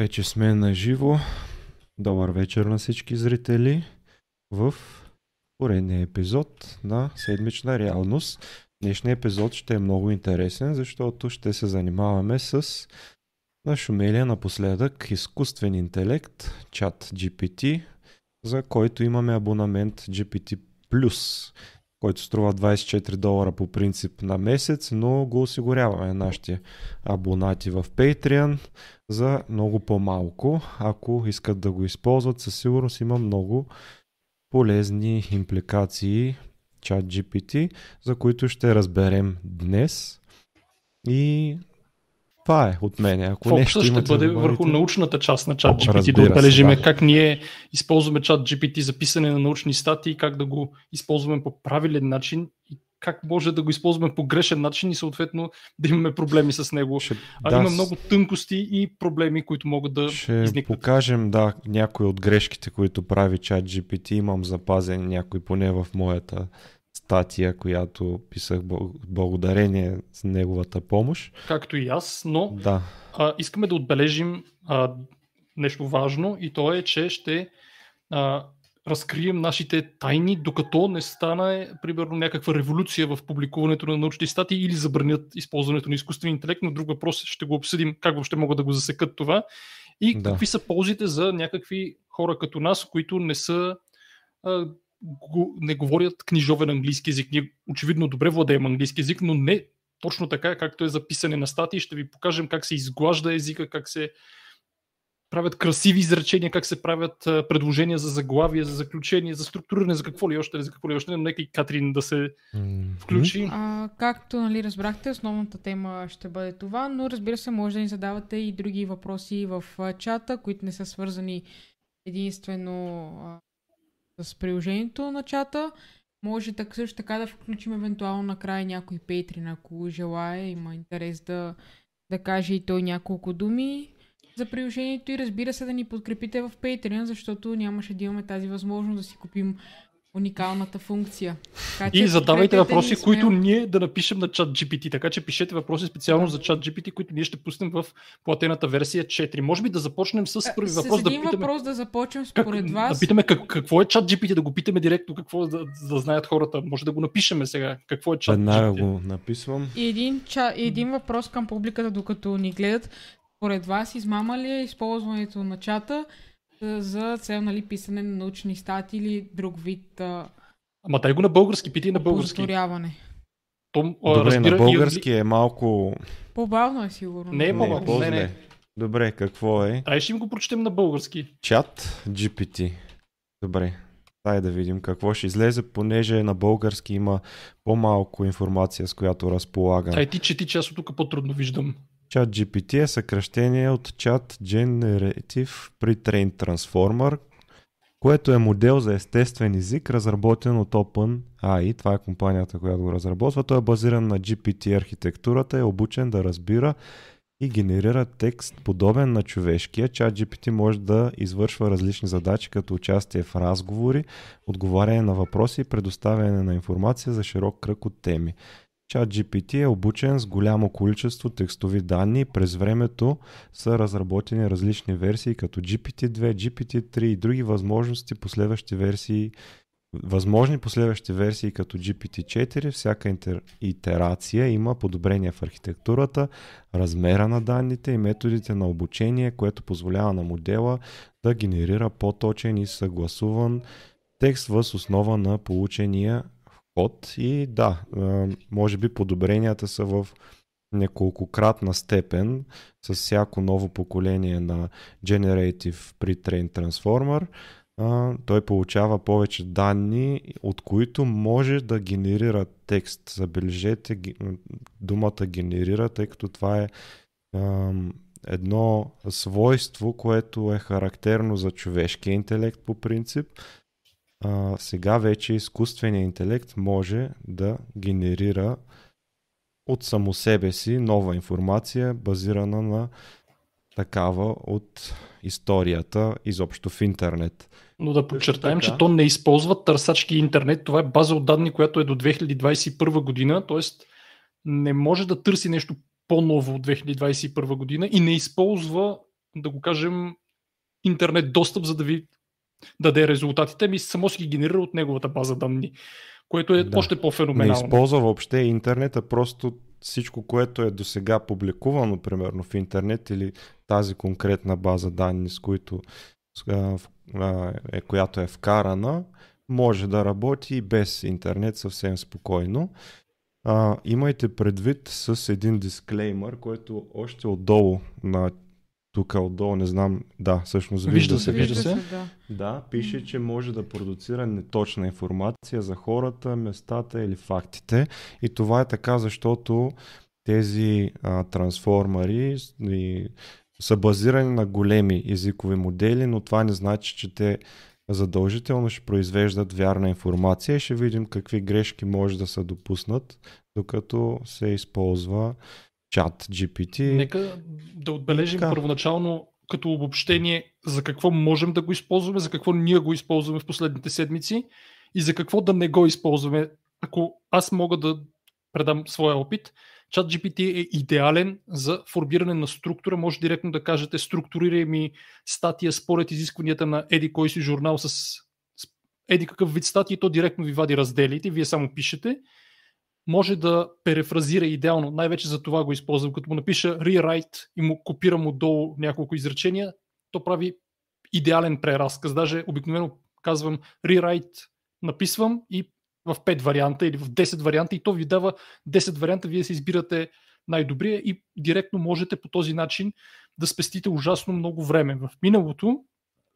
вече сме на живо. Добър вечер на всички зрители в поредния епизод на Седмична реалност. Днешният епизод ще е много интересен, защото ще се занимаваме с нашумелия напоследък изкуствен интелект, чат GPT, за който имаме абонамент GPT+, който струва 24 долара по принцип на месец, но го осигуряваме нашите абонати в Patreon за много по-малко. Ако искат да го използват, със сигурност има много полезни импликации чат GPT, за които ще разберем днес. И това е от мене. Ако Фокусът ще бъде да върху научната част на чат GPT, да отбележиме да. как ние използваме чат GPT за писане на научни статии, как да го използваме по правилен начин и как може да го използваме по грешен начин и съответно да имаме проблеми с него. Ще, а да, има много тънкости и проблеми, които могат да ще изникнат. покажем, да, някои от грешките, които прави чат GPT. Имам запазен някой поне в моята статия, която писах благодарение за неговата помощ. Както и аз, но да. а, искаме да отбележим а, нещо важно и то е, че ще а, разкрием нашите тайни, докато не стане, примерно, някаква революция в публикуването на научни статии или забранят използването на изкуствен интелект, но друг въпрос ще го обсъдим как въобще могат да го засекат това и да. какви са ползите за някакви хора като нас, които не са а, го, не говорят книжовен английски язик. Ние очевидно добре владеем английски язик, но не точно така, както е записане на статии. Ще ви покажем как се изглажда езика, как се правят красиви изречения, как се правят предложения за заглавие, за заключение, за структуриране, за какво ли още, за какво ли още. Нека и Катрин да се включи. А, както нали, разбрахте, основната тема ще бъде това, но разбира се, може да ни задавате и други въпроси в чата, които не са свързани единствено с приложението на чата. Може так, също така да включим евентуално накрая някой Пейтрин, ако желая, има интерес да, да каже и той няколко думи за приложението и разбира се да ни подкрепите в Patreon, защото нямаше да имаме тази възможност да си купим уникалната функция. Така, и задавайте въпроси, сме... които ние да напишем на чат GPT. Така че пишете въпроси специално за чат GPT, които ние ще пуснем в платената версия 4. Може би да започнем с първи въпрос. С един да питаме... въпрос да започнем според как, вас. Да питаме как, какво е чат GPT, да го питаме директно какво да, да знаят хората. Може да го напишеме сега. Какво е чат Веднага го написвам. И един, ча, един въпрос към публиката, докато ни гледат. Според вас измама ли е използването на чата за цел нали, писане на научни статии или друг вид а... Ама дай го на български, пити на български. Повторяване. Том, Добре, разбира, на български и... е малко... По-бавно е сигурно. Не е по-бавно, не, не. Добре, какво е? Ай ще им го прочетем на български. Чат GPT. Добре. Дай да видим какво ще излезе, понеже на български има по-малко информация, с която разполагам. Ай ти чети, че аз от тук по-трудно виждам. Chat GPT е съкръщение от Chat Generative Pre-trained Transformer, което е модел за естествен език, разработен от OpenAI. Това е компанията, която го разработва. Той е базиран на GPT архитектурата, е обучен да разбира и генерира текст подобен на човешкия. Chat GPT може да извършва различни задачи, като участие в разговори, отговаряне на въпроси и предоставяне на информация за широк кръг от теми. ChatGPT е обучен с голямо количество текстови данни. През времето са разработени различни версии, като GPT-2, GPT-3 и други възможности последващи версии Възможни последващи версии като GPT-4, всяка интер... итерация има подобрения в архитектурата, размера на данните и методите на обучение, което позволява на модела да генерира по-точен и съгласуван текст въз основа на получения код и да, може би подобренията са в неколкократна степен с всяко ново поколение на Generative Pre-trained Transformer. Той получава повече данни, от които може да генерира текст. Забележете думата генерира, тъй като това е едно свойство, което е характерно за човешкия интелект по принцип а, сега вече изкуственият интелект може да генерира от само себе си нова информация, базирана на такава от историята изобщо в интернет. Но да подчертаем, че то не използва търсачки интернет. Това е база от данни, която е до 2021 година, т.е. не може да търси нещо по-ново от 2021 година и не използва да го кажем, интернет достъп, за да ви даде резултатите, ми само си ги генерира от неговата база данни, което е да. още по-феноменално. Не използва въобще интернета, просто всичко, което е до сега публикувано, примерно в интернет или тази конкретна база данни, с които, е, която е вкарана, може да работи и без интернет съвсем спокойно. А, имайте предвид с един дисклеймър, който още отдолу на тук отдолу, не знам, да, всъщност вижда, вижда се, вижда се. Да. да, пише, че може да продуцира неточна информация за хората, местата или фактите. И това е така, защото тези а, трансформери и, са базирани на големи езикови модели, но това не значи, че те задължително ще произвеждат вярна информация и ще видим какви грешки може да се допуснат, докато се използва чат GPT. Нека да отбележим така. първоначално като обобщение за какво можем да го използваме, за какво ние го използваме в последните седмици и за какво да не го използваме. Ако аз мога да предам своя опит, чат GPT е идеален за формиране на структура. Може директно да кажете структурирай ми статия според изискванията на еди кой си журнал с еди какъв вид статии, то директно ви вади разделите, вие само пишете може да перефразира идеално. Най-вече за това го използвам. Като му напиша rewrite и му копирам отдолу няколко изречения, то прави идеален преразказ. Даже обикновено казвам rewrite, написвам и в 5 варианта или в 10 варианта и то ви дава 10 варианта, вие се избирате най-добрия и директно можете по този начин да спестите ужасно много време. В миналото,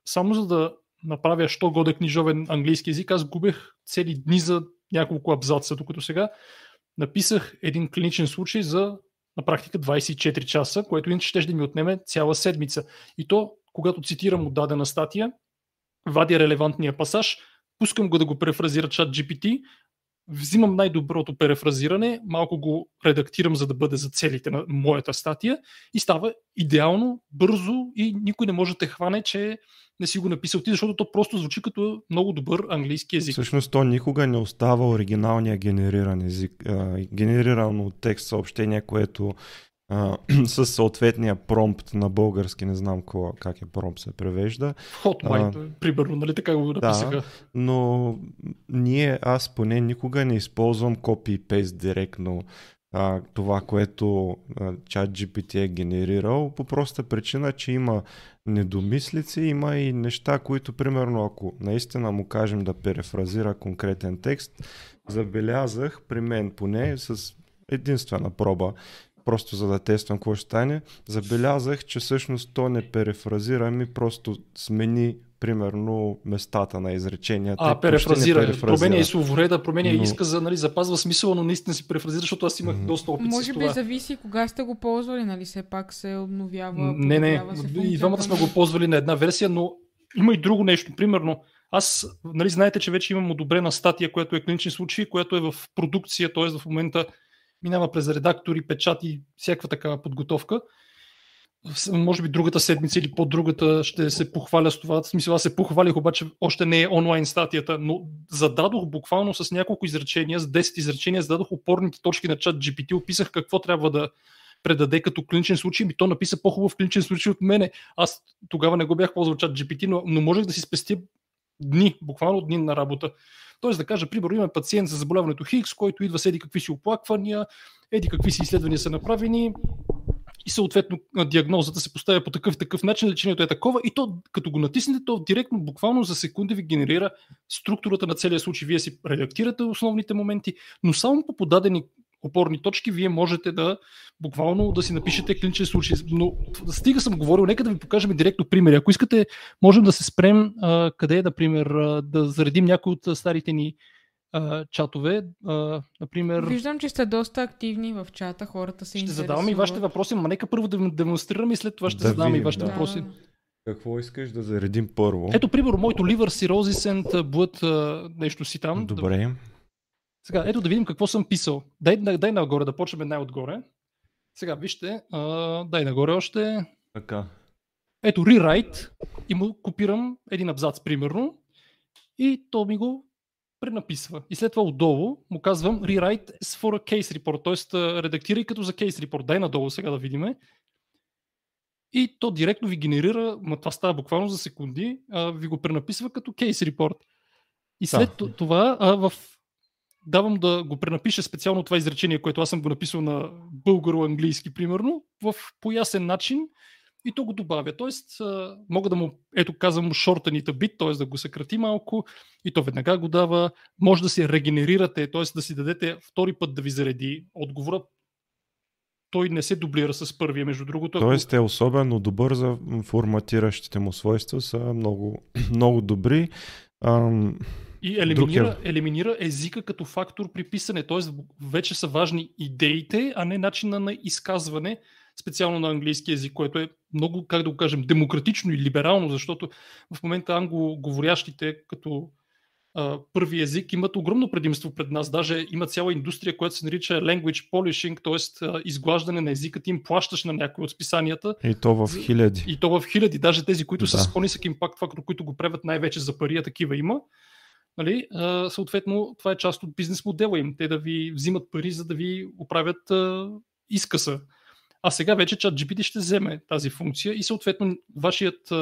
само за да направя що годе книжовен английски язик, аз губех цели дни за няколко абзаца, докато сега написах един клиничен случай за на практика 24 часа, което иначе ще да ми отнеме цяла седмица. И то, когато цитирам от дадена статия, вадя релевантния пасаж, пускам го да го префразира чат GPT, взимам най-доброто префразиране, малко го редактирам, за да бъде за целите на моята статия и става идеално, бързо и никой не може да те хване, че не си го написал ти, защото то просто звучи като много добър английски език. Всъщност то никога не остава оригиналния генериран език, генерирано текст съобщение, което а, с съответния промпт на български, не знам кога, как е промпт се превежда. Hotmite, примерно, нали така го написаха. Да, но ние, аз поне никога не използвам пейст директно а, това, което чат GPT е генерирал, по проста причина, че има недомислици, има и неща, които, примерно, ако наистина му кажем да перефразира конкретен текст, забелязах при мен поне с единствена проба, просто за да тествам какво ще стане, забелязах, че всъщност то не перефразира, ми просто смени примерно местата на изреченията. А, перефразира. перефразира. Променя и словореда, променя но... изказа, нали, запазва смисъл, но наистина си перефразира, защото аз имах mm-hmm. доста опит Може с би зависи кога сте го ползвали, нали, все пак се обновява. Не, не, и двамата сме го ползвали на една версия, но има и друго нещо. Примерно, аз, нали, знаете, че вече имам одобрена статия, която е клиничен случай, която е в продукция, т.е. в момента минава през редактори, печати, всякаква такава подготовка може би другата седмица или по-другата ще се похваля с това. В смисъл, аз се похвалих, обаче още не е онлайн статията, но зададох буквално с няколко изречения, с 10 изречения, зададох опорните точки на чат GPT, описах какво трябва да предаде като клиничен случай, ми то написа по-хубав клиничен случай от мене. Аз тогава не го бях ползвал чат GPT, но, но можех да си спестя дни, буквално дни на работа. Тоест да кажа, примерно, имаме пациент за заболяването Хикс, който идва с еди какви си оплаквания, еди какви си изследвания са направени, и съответно диагнозата се поставя по такъв такъв начин, лечението е такова и то като го натиснете, то директно буквално за секунда ви генерира структурата на целия случай. Вие си редактирате основните моменти, но само по подадени опорни точки, вие можете да буквално да си напишете клиничен случай. Но стига съм говорил, нека да ви покажем директно примери. Ако искате, можем да се спрем а, къде е, например, а, да заредим някои от старите ни а, чатове. А, например... Виждам, че сте доста активни в чата, хората се Ще задавам и вашите въпроси, но нека първо да демонстрирам и след това ще да задавам видим, и вашите да. въпроси. Какво искаш да заредим първо? Ето, примерно, моето liver cirrhosis and blood нещо си там. Добре. Сега, ето да видим какво съм писал. Дай, дай, дай нагоре, да почнем най-отгоре. Сега, вижте, а, дай нагоре още. Така. Ето, rewrite и му копирам един абзац, примерно, и то ми го пренаписва. И след това отдолу му казвам rewrite as for a case report, т.е. редактирай като за case report. Дай надолу сега да видиме. и то директно ви генерира, ма това става буквално за секунди, а, ви го пренаписва като кейс репорт. И след да. това а, в... давам да го пренапиша специално това изречение, което аз съм го написал на българо-английски, примерно, в поясен начин и то го добавя. Тоест, мога да му, ето казвам, шортаните бит, т.е. да го съкрати малко и то веднага го дава. Може да се регенерирате, т.е. да си дадете втори път да ви зареди отговора той не се дублира с първия, между другото. Тоест е особено добър за форматиращите му свойства, са много, много добри. Ам... И елиминира, е... елиминира езика като фактор при писане, т.е. вече са важни идеите, а не начина на изказване, специално на английски язик, което е много, как да го кажем, демократично и либерално, защото в момента англоговорящите като първи език имат огромно предимство пред нас. Даже има цяла индустрия, която се нарича language polishing, т.е. изглаждане на езика ти им плащаш на някои от списанията. И то в хиляди. И то в хиляди. Даже тези, които да. са с по-нисък импакт фактор, които го правят най-вече за пари, а такива има. Нали? Съответно, това е част от бизнес модела им. Те да ви взимат пари, за да ви оправят а, изкъса. А сега вече чат GPT ще вземе тази функция и съответно вашият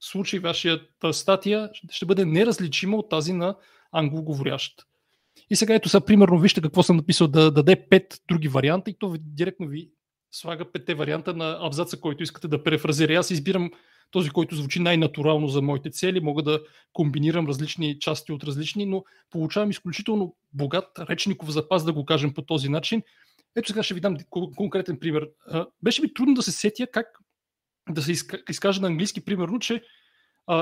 случай вашата статия ще бъде неразличима от тази на англоговорящ. И сега ето са, примерно, вижте какво съм написал, да даде пет други варианта и то директно ви слага петте варианта на абзаца, който искате да префразира. Аз избирам този, който звучи най-натурално за моите цели. Мога да комбинирам различни части от различни, но получавам изключително богат речников запас, да го кажем по този начин. Ето сега ще ви дам конкретен пример. Беше ми трудно да се сетя как да се изкаже на английски, примерно, че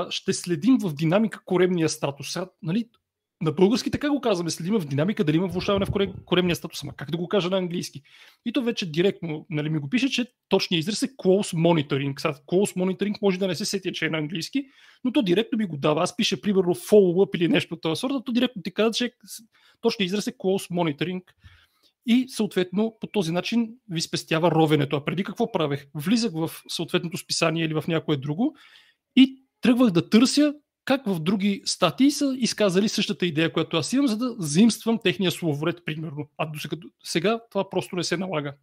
ще следим в динамика коремния статус. Нали, на български така го казваме, следим в динамика дали има влушаване в коремния статус, ама как да го кажа на английски? И то вече директно нали, ми го пише, че точният израз е close monitoring. Close monitoring може да не се сетя, че е на английски, но то директно ми го дава. Аз пише примерно follow-up или нещо от този сорта, то директно ти казва, че точният израз е close monitoring и съответно по този начин ви спестява ровенето. А преди какво правех? Влизах в съответното списание или в някое друго и тръгвах да търся как в други статии са изказали същата идея, която аз имам, за да заимствам техния словоред, примерно. А до сега, сега това просто не се налага.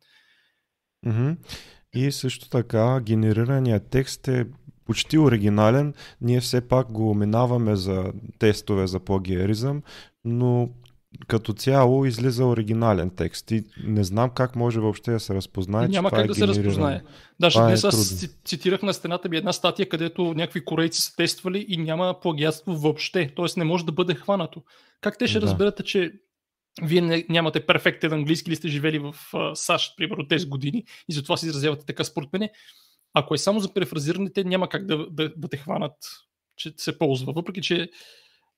Mm-hmm. И също така, генерираният текст е почти оригинален. Ние все пак го минаваме за тестове за плагиаризъм, но като цяло излиза оригинален текст и не знам как може въобще да се разпознае. Няма как е да се разпознае. Даже днес е аз цитирах на стената ми една статия, където някакви корейци са тествали и няма плагиатство въобще. Тоест не може да бъде хванато. Как те ще да. разберете, че вие не, нямате перфектен английски или сте живели в uh, САЩ, примерно, тези години и затова се изразявате така според мен. Ако е само за префразиране, те няма как да, да, да те хванат, че се ползва. Въпреки, че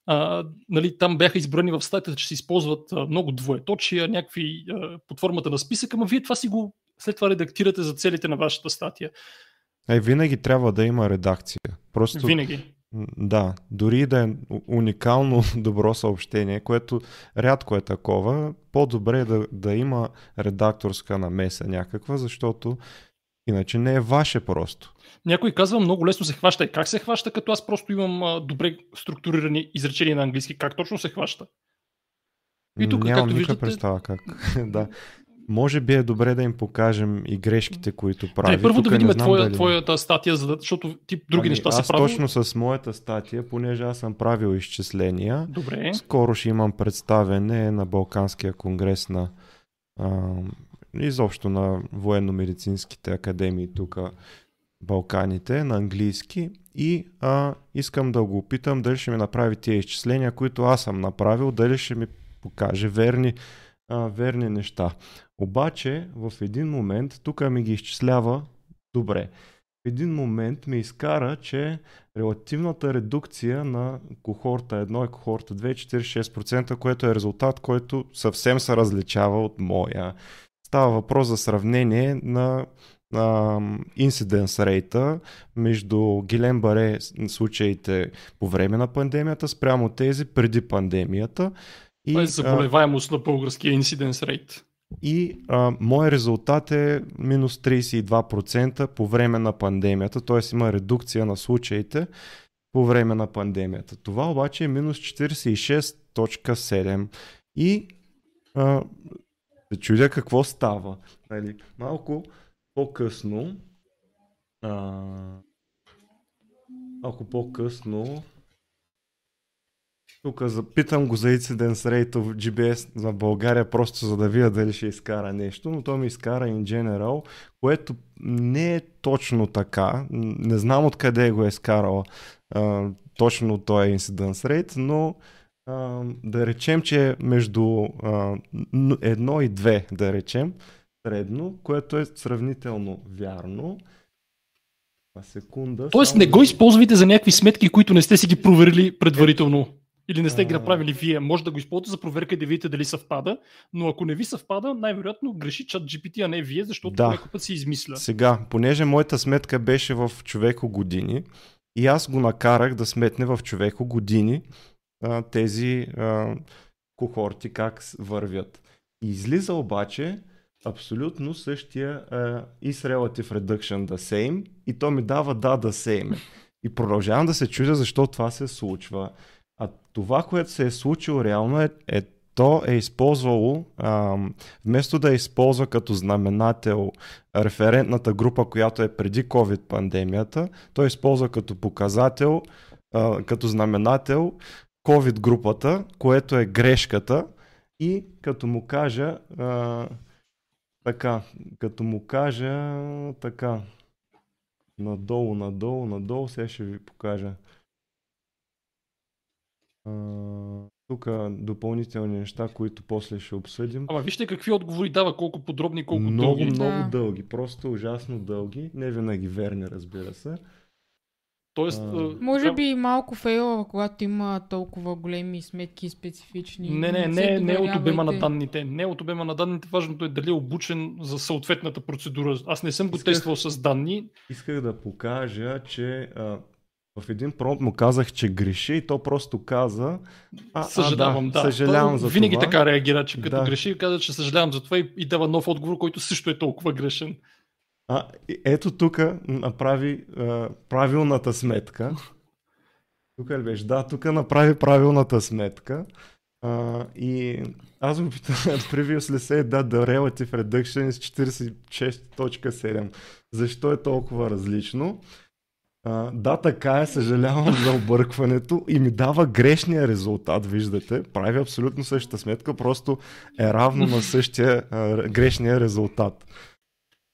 а, нали, там бяха избрани в статията, че се използват а, много двоеточия, някакви а, под формата на списък, ама вие това си го след това редактирате за целите на вашата статия. Е, винаги трябва да има редакция. Просто... Винаги. Да, дори да е уникално добро съобщение, което рядко е такова, по-добре е да, да има редакторска намеса някаква, защото иначе не е ваше просто. Някой казва много лесно се хваща. И как се хваща, като аз просто имам а, добре структурирани изречения на английски? Как точно се хваща? И тук, Нямам както виждате... представа как. да. Може би е добре да им покажем и грешките, които прави. Да, първо да видим твоя, дали... твоята статия, защото ти други ами, неща аз са правил. точно с моята статия, понеже аз съм правил изчисления, добре. скоро ще имам представене на Балканския конгрес на изобщо на военно-медицинските академии тук Балканите на английски и а, искам да го опитам дали ще ми направи тези изчисления, които аз съм направил, дали ще ми покаже верни, а, верни неща. Обаче в един момент тук ми ги изчислява добре. В един момент ми изкара, че релативната редукция на кохорта 1 и кохорта 2 е 46%, което е резултат, който съвсем се различава от моя. Става въпрос за сравнение на инциденс рейта между Гилен Баре случаите по време на пандемията спрямо тези преди пандемията. И, Това е заболеваемост на българския инциденс рейт. И а, мой резултат е минус 32% по време на пандемията, т.е. има редукция на случаите по време на пандемията. Това обаче е минус 46.7 и а, се чудя какво става. Нали? Малко по-късно А, ако по-късно тук запитам го за Incidence Rate of GBS за България, просто за да видя дали ще изкара нещо, но то ми изкара in general, което не е точно така. Не знам откъде го е изкарал точно този Incidence Rate, но а, да речем, че е между а, едно и две, да речем, средно, което е сравнително вярно. А секунда. Тоест не го използвайте за някакви сметки, които не сте си ги проверили предварително. Или не сте ги направили вие. Може да го използвате за проверка и да видите дали съвпада, но ако не ви съвпада, най-вероятно греши чат GPT, а не вие, защото да. някой път си измисля. Сега, понеже моята сметка беше в човеко години и аз го накарах да сметне в човеко години тези а, кохорти как вървят. И излиза обаче абсолютно същия uh, is relative reduction the same и то ми дава да the same. И продължавам да се чудя защо това се случва. А това, което се е случило реално е, е то е използвало, ам, вместо да използва като знаменател референтната група, която е преди COVID пандемията, той използва като показател, а, като знаменател COVID групата, което е грешката и като му кажа а, така, като му кажа така, надолу, надолу, надолу, сега ще ви покажа. тук допълнителни неща, които после ще обсъдим. Ама вижте какви отговори дава, колко подробни, колко много, дълги. Много, много дълги, просто ужасно дълги. Не винаги верни, разбира се. Тоест, а... Може да... би малко фейлова, когато има толкова големи сметки специфични. Не, не, не, не е от обема на данните. Не е от обема на данните. Важното е дали е обучен за съответната процедура. Аз не съм го исках, тествал с данни. Исках да покажа, че а, в един промпт му казах, че греши и то просто каза. А, съжалявам, а, да. да. Съжалявам за винаги това. така реагира, че като да. греши, каза, че съжалявам за това и, и дава нов отговор, който също е толкова грешен. А, ето тук направи а, правилната сметка. Тук ли беше? Да, тук направи правилната сметка. А, и аз го питам, previously said that the relative reduction is 46.7. Защо е толкова различно? А, да, така е, съжалявам за объркването и ми дава грешния резултат, виждате. Прави абсолютно същата сметка, просто е равно на същия а, грешния резултат.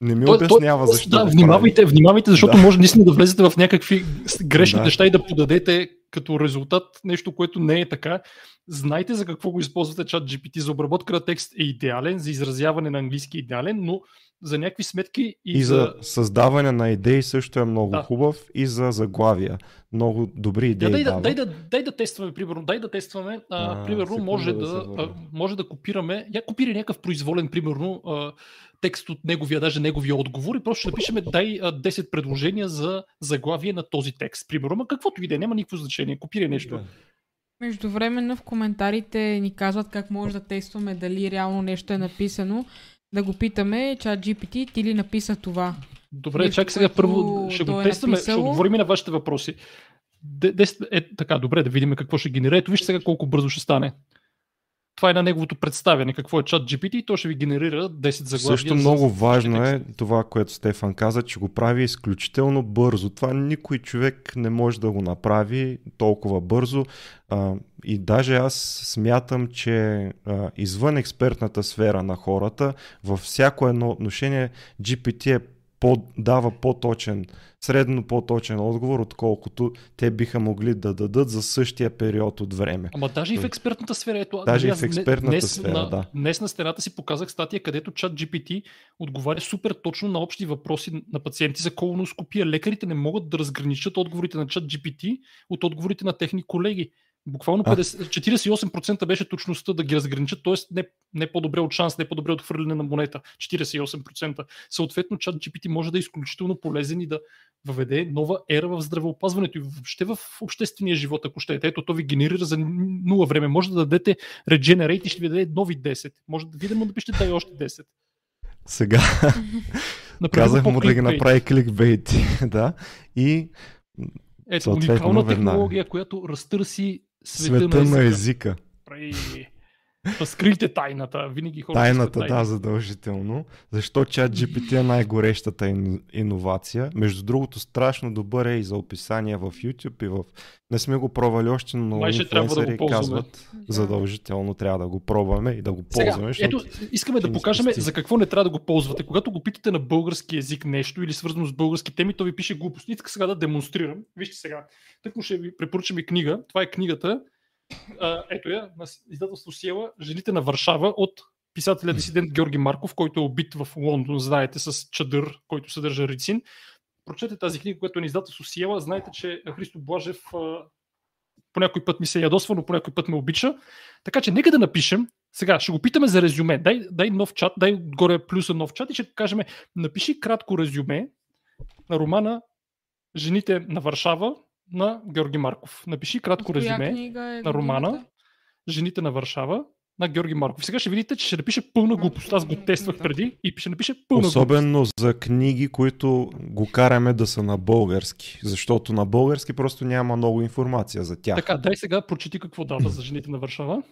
Не ми обяснява то, защо. Да, внимавайте, внимавайте, защото да. може наистина да влезете в някакви грешни да. неща и да подадете като резултат нещо, което не е така. Знайте за какво го използвате чат GPT. За обработка на текст е идеален, за изразяване на английски е идеален, но за някакви сметки и, и за... за създаване на идеи също е много да. хубав и за заглавия. Много добри идеи. Да, дай, да, дай, да, дай да тестваме, примерно. Дай да тестваме. А, а, примерно, може да, да може да копираме. Я копира някакъв произволен, примерно, а, текст от неговия, даже неговия отговор и просто ще напишем дай 10 предложения за заглавие на този текст. Примерно, ма каквото и да е, няма никакво значение. Копирай нещо. Да. Междувременно в коментарите ни казват как може да тестваме дали реално нещо е написано. Да го питаме, чат GPT, ти ли написа това? Добре, нещо, чакай сега първо ще го е тестваме, написало... ще отговорим на вашите въпроси. е, така, добре, да видим какво ще генерира. Ето вижте сега колко бързо ще стане това е на неговото представяне, какво е чат GPT и то ще ви генерира 10 заглавия. Също много важно е това, което Стефан каза, че го прави изключително бързо. Това никой човек не може да го направи толкова бързо. А, и даже аз смятам, че а, извън експертната сфера на хората, във всяко едно отношение GPT е по, дава по-точен, средно по-точен отговор, отколкото те биха могли да дадат за същия период от време. Ама даже и в експертната сфера. Ето, даже и в експертната днес, сфера, на, да. Днес на стената си показах статия, където чат GPT отговаря супер точно на общи въпроси на пациенти за колоноскопия. Лекарите не могат да разграничат отговорите на чат GPT от отговорите на техни колеги. Буквално 50, 48% беше точността да ги разграничат, т.е. Не, не по-добре от шанс, не по-добре от хвърляне на монета. 48%. Съответно, чат GPT може да е изключително полезен и да въведе нова ера в здравеопазването и въобще в обществения живот, ако щете. Ето, то ви генерира за нула време. Може да дадете Regenerate и ще ви даде нови 10. Може да видимо да пишете дай още 10. Сега казах му да ги направи кликбейт. да. И ето, уникална технология, която разтърси света, света на езика. На езика. Разкрийте тайната. Винаги хората Тайната, да, задължително. Защо чат GPT е най-горещата ин- иновация? Между другото, страшно добър е и за описания в YouTube и в... Не сме го пробвали още, но Май ще трябва да го инфлуенсъри ползваме. казват задължително трябва да го пробваме и да го Сега, ползваме. ето, защото искаме да покажем за какво не трябва да го ползвате. Когато го питате на български язик нещо или свързано с български теми, то ви пише глупост. Иска сега да демонстрирам. Вижте сега. Тък му ще ви препоръчам и книга. Това е книгата. А, ето я, на издателство Сиела, Жените на Варшава от писателя дисидент Георги Марков, който е убит в Лондон, знаете, с чадър, който съдържа рицин. Прочете тази книга, която е на издателство Сиела. Знаете, че Христо Блажев по някой път ми се ядосва, но по някой път ме обича. Така че нека да напишем. Сега ще го питаме за резюме. Дай, дай нов чат, дай горе плюса нов чат и ще кажем, напиши кратко резюме на романа Жените на Варшава на Георги Марков. Напиши кратко Коя резюме е на романа годината? Жените на Варшава на Георги Марков. Сега ще видите, че ще напише пълна глупост. Аз го тествах преди и ще напише пълна глупост. Особено за книги, които го караме да са на български. Защото на български просто няма много информация за тях. Така, дай сега прочети какво дава за Жените на Варшава.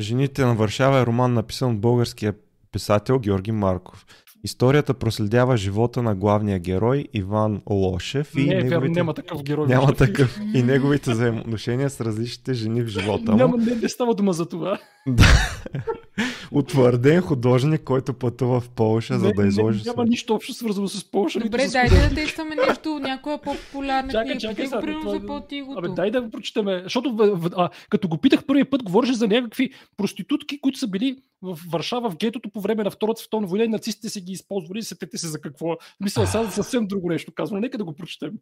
Жените на Варшава е роман написан от българския писател Георги Марков. Историята проследява живота на главния герой Иван Лошев и Не, неговите... няма такъв герой. няма такъв. И неговите взаимоотношения с различните жени в живота му. Няма, не, не става дума за това. Утвърден художник, който пътува в Полша, за да изложи Няма нищо общо свързано с Полша. Добре, с дайте да тестваме нещо, някоя по-популярна Чакай, книга. чакай Чакай, примерно това е- за по-тигото. Абе, дай да го прочитаме. Защото а, като го питах първия път, говореше за някакви проститутки, които са били в Варшава, в гетото по време на Втората световна война и нацистите си ги използвали. Сетете се за какво. Мисля, сега за съвсем друго нещо казвам. Нека да го прочетем.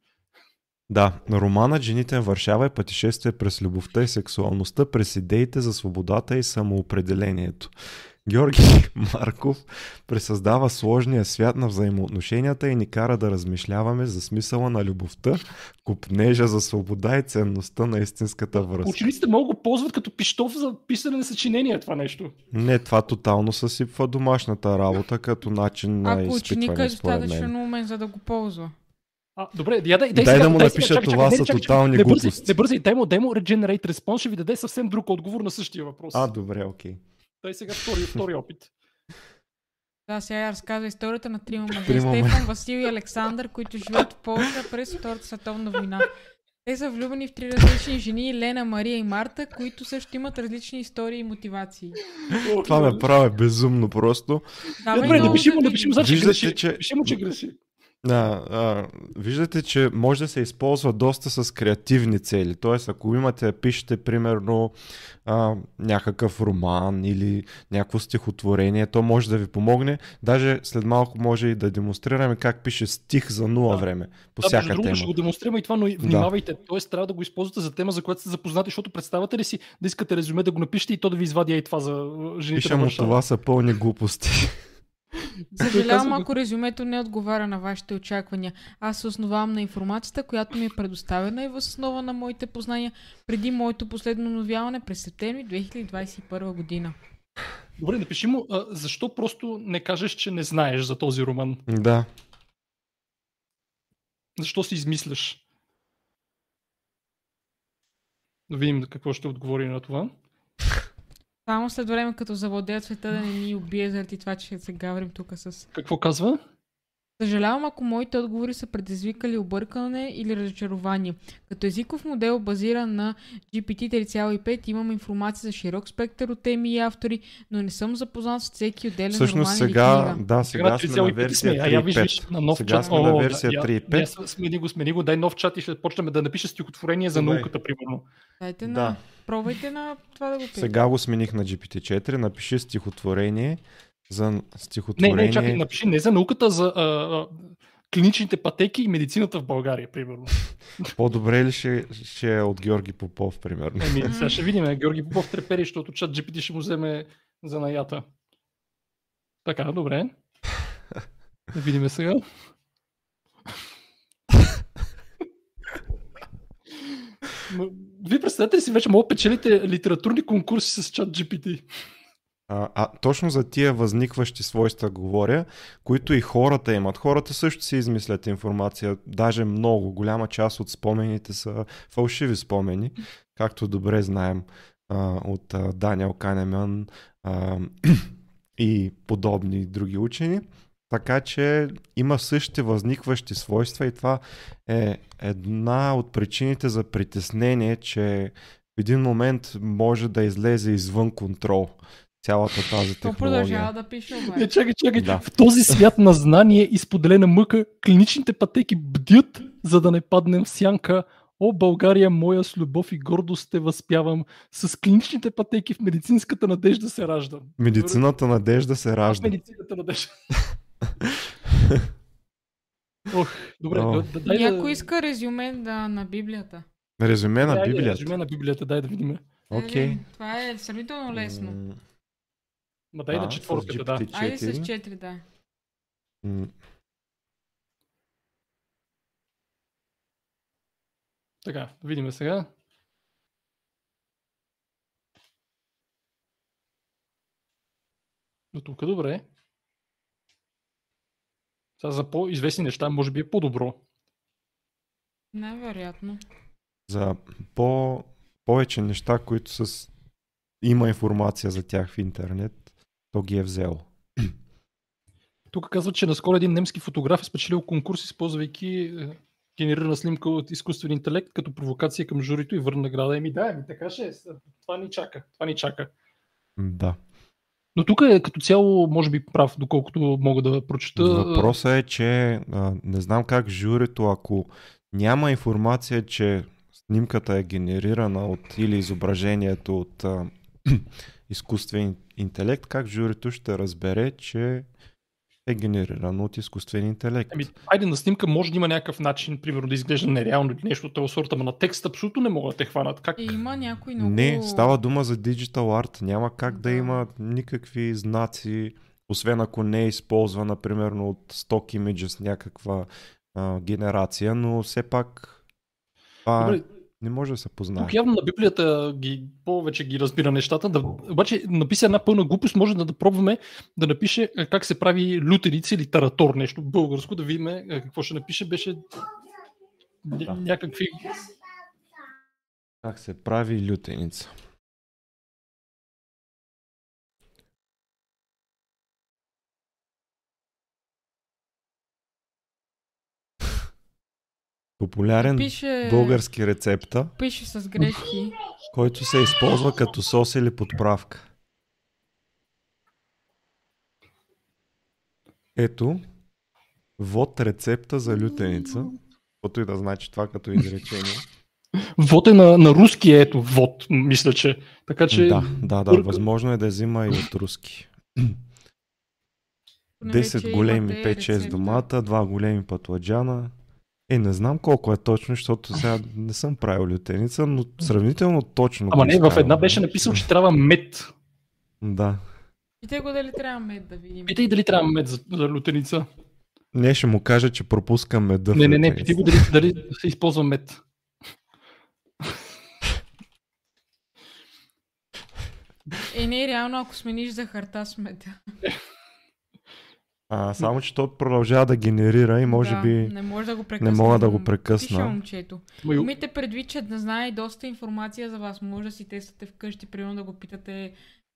Да, романът Жените на Варшава е пътешествие през любовта и сексуалността, през идеите за свободата и самоопределението. Георги Марков пресъздава сложния свят на взаимоотношенията и ни кара да размишляваме за смисъла на любовта, купнежа за свобода и ценността на истинската връзка. Учениците могат да го ползват като пиштов за писане на съчинения това нещо. Не, това тотално съсипва домашната работа като начин на Ако ученика е изпитване, според достатъчно мен. умен, за да го ползва. А, добре, я, дай, дай, Дай сега, да му дай напиша сега, чакай, това чакай, са чакай, тотални не глупости. не бързай, дай му, дай му Regenerate Response, ще ви даде съвсем друг отговор на същия въпрос. А, добре, окей. Дай сега втори, втори опит. Да, сега я разказва историята на трима мъже. Стефан, Васил и Александър, които живеят в Полша през Втората световна война. Те са влюбени в три различни жени, Лена, Мария и Марта, които също имат различни истории и мотивации. Това ме прави безумно просто. Дава Добре, напиши му, да напиши му, значи Виждате, греши. че- Напиши му, че греши. Да, а, виждате, че може да се използва доста с креативни цели. Тоест, ако имате, пишете примерно а, някакъв роман или някакво стихотворение, то може да ви помогне. Даже след малко може и да демонстрираме как пише стих за нула Да. време по Да, всяка другото, ще тема. го демонстрираме и това, но внимавайте. Тоест, трябва да го използвате за тема, за която сте запознати, защото представяте ли си да искате резюме да го напишете и то да ви извади и това за жените Пиша му това са пълни глупости. Съжалявам, ако резюмето не отговаря на вашите очаквания. Аз се основавам на информацията, която ми е предоставена и въз основа на моите познания преди моето последно новяване през септември 2021 година. Добре, напиши му, а, защо просто не кажеш, че не знаеш за този роман? да. Защо си измисляш? Да видим какво ще отговори на това. Само след време, като завладеят света, да не ни убие заради това, че се гаврим тук с... Какво казва? Съжалявам, ако моите отговори са предизвикали объркане или разочарование. Като езиков модел, базиран на GPT 3.5, имам информация за широк спектър от теми и автори, но не съм запознат с всеки отделен Всъщност роман сега, или книга. да, сега сме на 3,5 версия сме. А я виж, виж, 3.5. на нов Сега чат. сме на версия да, я- 3.5. я с- Смени го, смени го, дай нов чат и ще почнем да напиша стихотворение за науката, примерно. Дайте на... Да. Пробвайте на това да го пишете. Сега го смених на GPT-4. Напиши стихотворение за Не, стихотворение. не, чакай, напиши не за науката, за а, а, клиничните пътеки и медицината в България, примерно. По-добре ли ще, ще е от Георги Попов, примерно? Еми, сега ще видим. Георги Попов трепери, защото чат GPT ще му вземе за наята. Така, добре. Да видим сега. Вие представете ли си, вече мога печелите литературни конкурси с чат GPT. А, а точно за тия възникващи свойства говоря, които и хората имат. Хората също си измислят информация, даже много. Голяма част от спомените са фалшиви спомени, както добре знаем. а, от а, Даниел Канеман а, и подобни други учени. Така че има същите възникващи свойства и това е една от причините за притеснение, че в един момент може да излезе извън контрол цялата тази То технология. продължава да пише Не, обаче. чакай, чакай. Да. В този свят на знание и споделена мъка, клиничните пътеки бдят, за да не паднем в сянка. О, България, моя с любов и гордост те възпявам. С клиничните пътеки в медицинската надежда се раждам. Медицината надежда се ражда. медицината надежда. Ох, добре, О. да, да, дай да... Някой иска резюме да, на Библията. Резюме на Дай, Библията. Резюме на Библията, дай да видим. Окей. Е, Това е сравнително лесно. Ма дай а, на с четворката, да. GPT-4. Айде с 4, да. М, Така, да видим сега. До тук добре. Сега за по-известни неща може би е по-добро. Най-вероятно. За по, повече неща, които с... има информация за тях в интернет, то ги е взело. Тук казва, че наскоро един немски фотограф е спечелил конкурс, използвайки е, генерирана снимка от изкуствен интелект като провокация към журито и върна награда. Еми да, еми така ще е. Това ни чака. Това ни чака. Да. Но тук е като цяло, може би прав, доколкото мога да прочета. Въпросът е, че а, не знам как журито, ако няма информация, че снимката е генерирана от или изображението от а, изкуствен интелект, как журито ще разбере, че е генерирано от изкуствен интелект. Ами, айде на снимка може да има някакъв начин, примерно да изглежда нереално или нещо от този сорт, ама на текст абсолютно не могат да те хванат. Как? Има някой много... Не, става дума за диджитал арт. Няма как да, Да. има никакви знаци, освен ако не е използвана, примерно от Stock Images някаква а, генерация, но все пак това Добре, не може да се познае. тук явно на Библията ги, повече ги разбира нещата. Да, обаче написа една пълна глупост, може да, да пробваме да напише е, как се прави лютеница или таратор, нещо българско, да видим е, какво ще напише. Беше Да. някакви... Как се прави лютеница? Популярен Пише, български рецепта, пише с грешки. който се използва като сос или подправка. Ето, вод рецепта за лютеница. Каквото и да значи това като изречение. Вод е на, на руски, ето, вод, мисля, че. Така че... Да, да, да, възможно е да взима и от руски. Поне 10 вече големи, имате 5-6 рецепта. домата, 2 големи пътладжана. Е, не знам колко е точно, защото сега не съм правил лютеница, но сравнително точно. Ама не, в една беше написал, че трябва мед. Да. Питай го дали трябва мед да видим. Питай дали трябва мед за, за лютеница. Не ще му кажа, че пропускам меда. Не, не, не, питай го дали, дали се използва мед. Е, не, реално, ако смениш захарта с мед. А, само, че то продължава да генерира и може да, би Не може да го прекъсна. не мога да го Пише прекъсна. момчето. Ма и- Имайте предвид, че да знае доста информация за вас. Може да си тествате вкъщи, примерно да го питате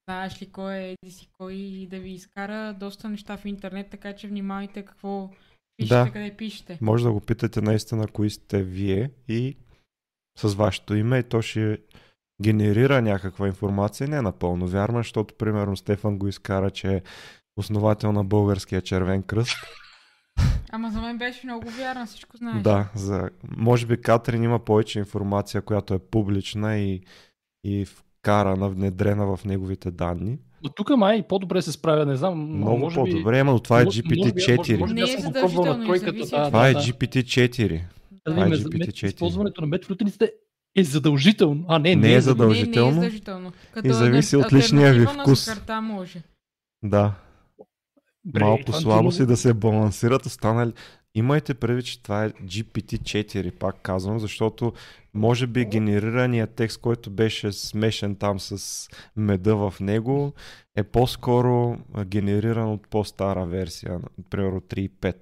знаеш ли кой е, еди си кой и да ви изкара доста неща в интернет, така че внимавайте какво пишете, Да. къде пишете. Може да го питате наистина кои сте вие и с вашето име и то ще генерира някаква информация. Не е напълно вярна, защото примерно Стефан го изкара, че основател на българския червен кръст. Ама за мен беше много вярна, всичко знаеш. Да, за... може би Катрин има повече информация, която е публична и, и вкарана, внедрена в неговите данни. Но тук май по-добре се справя, не знам. Много може би... по-добре, но това е може- може би- GPT-4. може- може Не е на задължително и тройката, зависи да, Това е да. GPT-4. Да, Това е ме- ме- GPT-4. Използването на мед в лютениците е задължително. А, не, Не е задължително. задължително. Не, не е задължително. Като И зависи от личния ви на вкус. захарта може. Да. Добре, Малко слабо си да се балансират останали. Имайте предвид, че това е GPT-4, пак казвам, защото може би генерираният текст, който беше смешен там с меда в него, е по-скоро генериран от по-стара версия, примерно 3.5.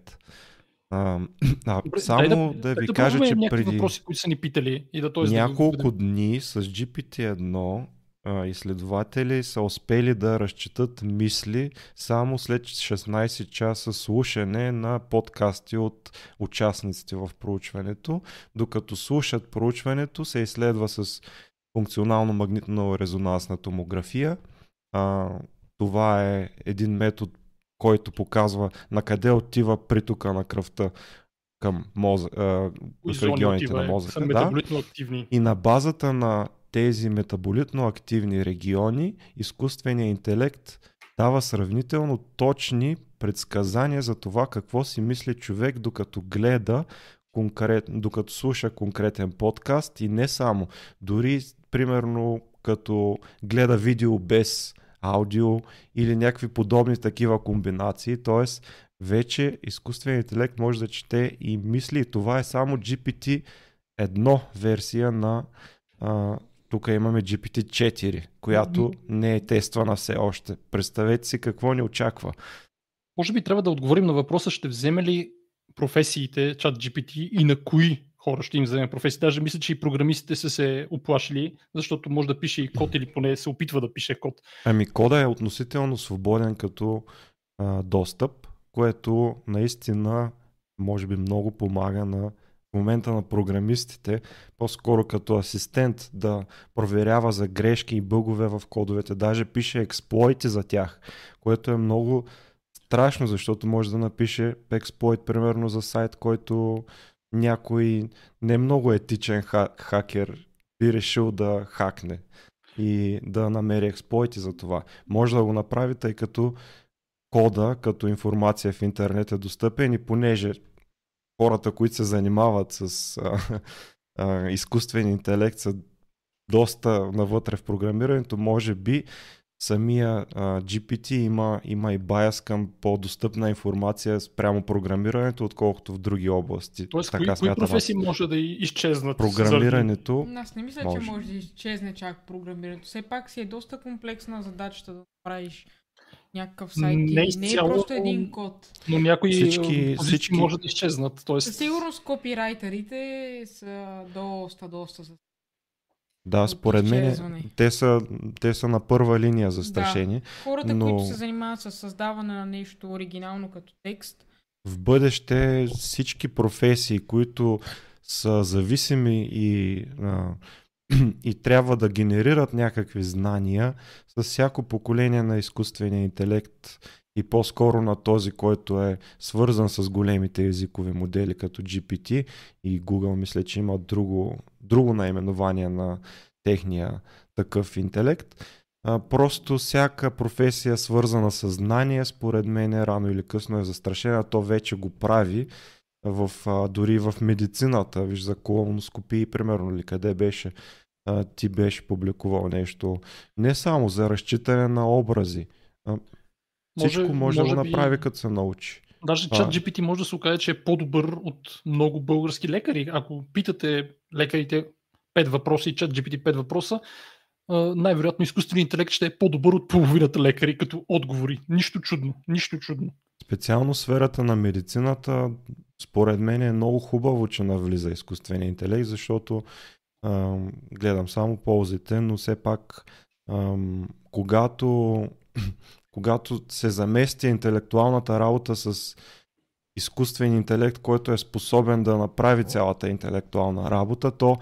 А, а, Добре, само дай да, ви да кажа, че преди въпроси, които са ни питали. И да, да, няколко да, да, дни с GPT-1 а, изследователи са успели да разчитат мисли само след 16 часа слушане на подкасти от участниците в проучването. Докато слушат проучването, се изследва с функционално магнитно резонансна томография. А, това е един метод, който показва на къде отива притока на кръвта към мозък, в регионите на мозъка. Да. активни. И на базата на тези метаболитно активни региони, изкуственият интелект дава сравнително точни предсказания за това какво си мисли човек, докато гледа, конкрет, докато слуша конкретен подкаст и не само. Дори, примерно, като гледа видео без аудио или някакви подобни такива комбинации, т.е. вече изкуственият интелект може да чете и мисли. Това е само GPT едно версия на тук имаме GPT-4, която не е тествана все още. Представете си какво ни очаква. Може би трябва да отговорим на въпроса, ще вземе ли професиите чат GPT и на кои хора ще им вземе професии. Даже мисля, че и програмистите са се оплашили, защото може да пише и код или поне се опитва да пише код. Ами кода е относително свободен като а, достъп, което наистина може би много помага на в момента на програмистите, по-скоро като асистент да проверява за грешки и бъгове в кодовете, даже пише експлойти за тях, което е много страшно, защото може да напише експлойт, примерно за сайт, който някой не много етичен хакер би решил да хакне и да намери експлойти за това. Може да го направи, тъй като кода като информация в интернет е достъпен и понеже хората, които се занимават с а, а, изкуствен интелект са доста навътре в програмирането, може би самия а, GPT има, има и байас към по-достъпна информация спрямо програмирането, отколкото в други области. Тоест, така кои, кои професии аз. може да изчезнат? Програмирането. Аз не мисля, може. че може да изчезне чак програмирането. Все пак си е доста комплексна задачата да правиш някакъв сайт. Не, не е просто един код. Но някои всички, всички може да изчезнат. Тоест... Със сигурност копирайтерите са доста, доста да, според мен те са, те са на първа линия за страшение. Да. Хората, но... които се занимават с създаване на нещо оригинално като текст. В бъдеще всички професии, които са зависими и, а, и трябва да генерират някакви знания, с всяко поколение на изкуствения интелект и по-скоро на този, който е свързан с големите езикови модели като GPT и Google мисля, че има друго, друго наименование на техния такъв интелект. Просто всяка професия свързана с знание, според мен рано или късно е застрашена. То вече го прави в, а, дори в медицината. Виж за колоноскопии, примерно, или къде беше а, ти беше публикувал нещо. Не само за разчитане на образи. А, всичко може, може, може да би... направи, като се научи. Даже чат GPT може да се окаже, че е по-добър от много български лекари. Ако питате лекарите 5 въпроса и чат GPT 5 въпроса, най-вероятно изкуственият интелект ще е по-добър от половината лекари като отговори. Нищо чудно, нищо чудно. Специално сферата на медицината, според мен е много хубаво, че навлиза изкуственият интелект, защото а, гледам само ползите, но все пак а, когато когато се замести интелектуалната работа с изкуствен интелект, който е способен да направи цялата интелектуална работа, то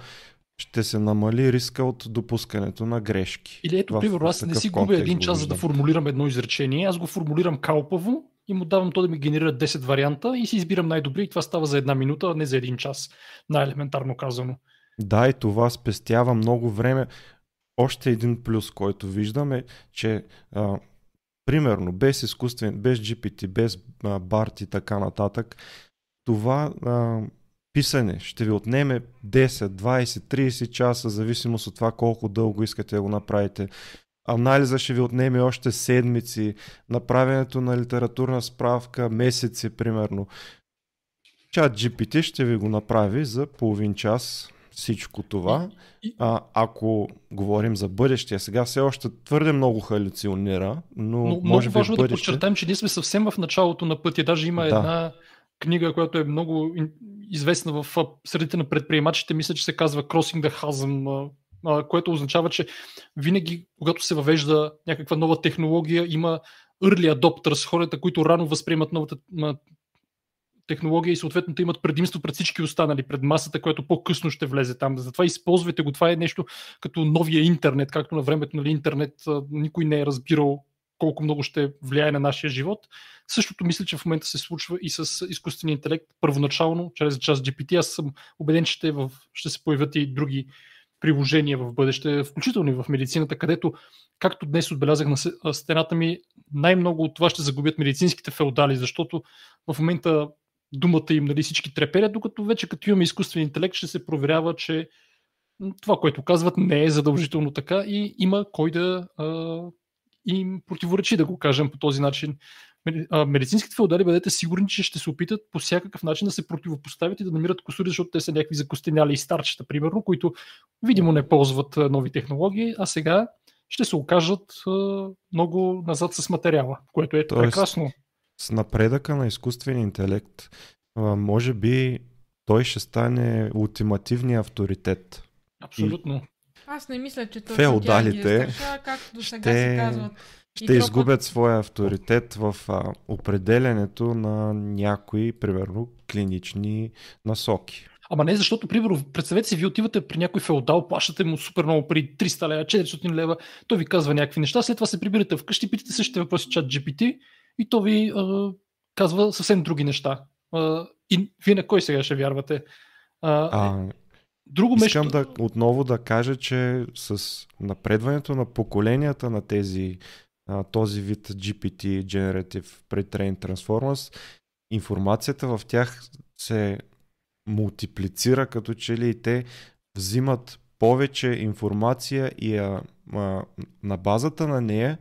ще се намали риска от допускането на грешки. Или ето, примерно, аз не си губя един час за да формулирам едно изречение, аз го формулирам калпаво и му давам то да ми генерира 10 варианта и си избирам най-добри и това става за една минута, а не за един час. Най-елементарно казано. Да, и това спестява много време. Още един плюс, който виждам е, че а, примерно без изкуствен, без GPT, без а, BART и така нататък, това а, писане ще ви отнеме 10, 20, 30 часа, зависимост от това колко дълго искате да го направите. Анализа ще ви отнеме още седмици, направенето на литературна справка месеци, примерно. Чат GPT ще ви го направи за половин час, всичко това. А, ако говорим за бъдещето, сега все още твърде много халюционира, но, но може много важно бъдеще... да подчертаем, че ние сме съвсем в началото на пътя. Даже има да. една книга, която е много известна в средите на предприемачите. Мисля, че се казва Crossing the Chasm което означава, че винаги, когато се въвежда някаква нова технология, има early adopters, хората, които рано възприемат новата технология и съответно те имат предимство пред всички останали, пред масата, която по-късно ще влезе там. Затова използвайте го. Това е нещо като новия интернет, както на времето нали, интернет никой не е разбирал колко много ще влияе на нашия живот. Същото мисля, че в момента се случва и с изкуствения интелект. Първоначално, чрез част GPT, аз съм убеден, че ще, в, ще се появят и други приложения в бъдеще, включително и в медицината, където, както днес отбелязах на стената ми, най-много от това ще загубят медицинските феодали, защото в момента думата им нали, всички треперят, докато вече като имаме изкуствен интелект ще се проверява, че това, което казват, не е задължително така и има кой да а, им противоречи, да го кажем по този начин. Медицинските феодали бъдете сигурни, че ще се опитат по всякакъв начин да се противопоставят и да намират косури, защото те са някакви закостеняли и старчета, примерно, които видимо не ползват нови технологии, а сега ще се окажат много назад с материала, което е Тоест, прекрасно. С напредъка на изкуствен интелект, може би той ще стане ултимативния авторитет. Абсолютно. И аз не мисля, че точно феодалите тя ги както до сега ще, се казват. Ще и изгубят своя авторитет в а, определенето на някои, примерно, клинични насоки. Ама не, защото, примерно, представете си, вие отивате при някой феодал, плащате му супер много при 300 лева, 400 лева, той ви казва някакви неща, след това се прибирате вкъщи, питате същите въпроси чат GPT и то ви а, казва съвсем други неща. А, и вие на кой сега ще вярвате? А, а, Друго Искам нещо... да отново да кажа, че с напредването на поколенията на тези този вид GPT, Generative Pre-trained Transformers, информацията в тях се мултиплицира, като че ли те взимат повече информация и а, а, на базата на нея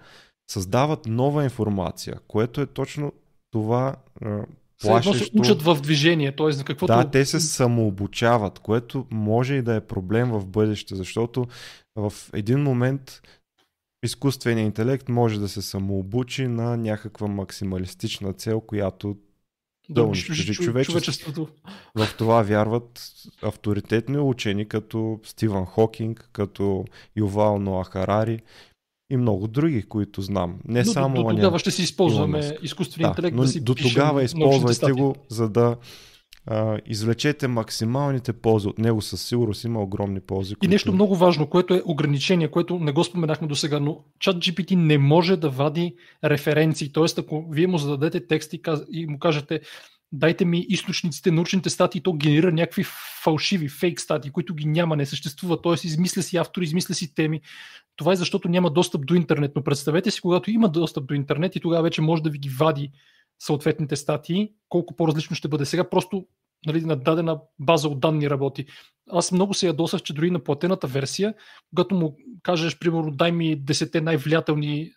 създават нова информация, което е точно това а, плашещо... се учат в движение, т.е. за каквото... Да, те се самообучават, което може и да е проблем в бъдеще, защото в един момент изкуственият интелект може да се самообучи на някаква максималистична цел, която да унищожи човечеството. В това вярват авторитетни учени като Стивън Хокинг, като Ювал Ноа Харари и много други, които знам. Не но само до, до тогава ще си използваме изкуствения да, интелект да си До тогава използвайте го, за да а, извлечете максималните ползи от него. Със сигурност има огромни ползи. И които... нещо много важно, което е ограничение, което не го споменахме до сега, но чат GPT не може да вади референции. Тоест, ако вие му зададете текст и, каз... и му кажете дайте ми източниците, научните статии, то генерира някакви фалшиви, фейк статии, които ги няма, не съществува. Тоест, измисля си автори, измисля си теми. Това е защото няма достъп до интернет. Но представете си, когато има достъп до интернет и тогава вече може да ви ги вади съответните статии, колко по-различно ще бъде. Сега просто нали, на дадена база от данни работи. Аз много се ядосах, че дори на платената версия, когато му кажеш, примерно, дай ми 10 най-влиятелни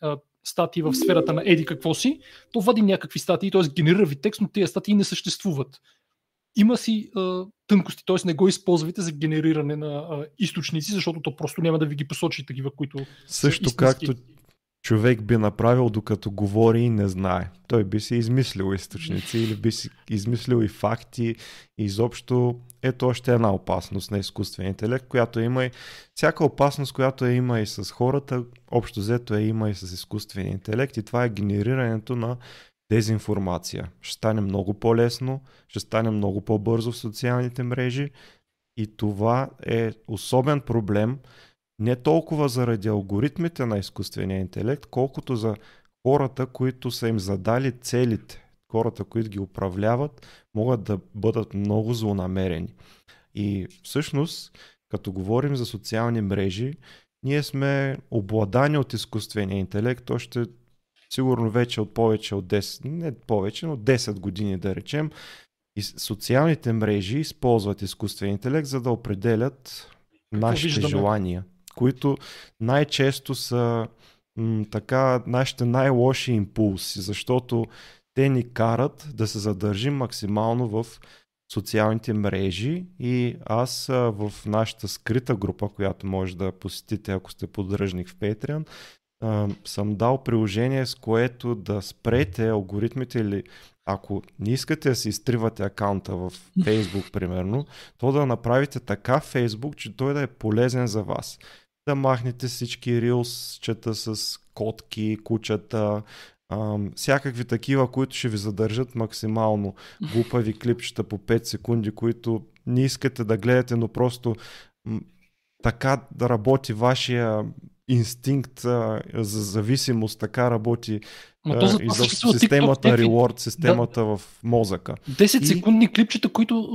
статии в сферата на еди какво си, то вади някакви статии, т.е. генерира ви текст, но тези статии не съществуват. Има си а, тънкости, т.е. не го използвайте за генериране на а, източници, защото то просто няма да ви ги посочи такива, които Също както човек би направил докато говори и не знае. Той би си измислил източници или би си измислил и факти. И изобщо ето още една опасност на изкуствения интелект, която има и всяка опасност, която е има и с хората, общо взето е има и с изкуствения интелект и това е генерирането на дезинформация. Ще стане много по-лесно, ще стане много по-бързо в социалните мрежи и това е особен проблем, не толкова заради алгоритмите на изкуствения интелект, колкото за хората, които са им задали целите. Хората, които ги управляват, могат да бъдат много злонамерени. И всъщност, като говорим за социални мрежи, ние сме обладани от изкуствения интелект още сигурно вече от повече от 10, не повече, но 10 години да речем. И социалните мрежи използват изкуствен интелект, за да определят нашите желания които най-често са м- така нашите най-лоши импулси, защото те ни карат да се задържим максимално в социалните мрежи и аз в нашата скрита група, която може да посетите, ако сте поддръжник в Patreon, съм дал приложение, с което да спрете алгоритмите или ако не искате да си изтривате акаунта в Facebook, примерно, то да направите така Facebook, че той да е полезен за вас. Да махнете всички рилсчета с котки, кучета, ам, всякакви такива, които ще ви задържат максимално глупави клипчета по 5 секунди, които не искате да гледате, но просто м- така да работи вашия инстинкт а, за зависимост, така работи за а, това изобщо съществува TikTok, системата системата в мозъка. 10 И- секундни клипчета, които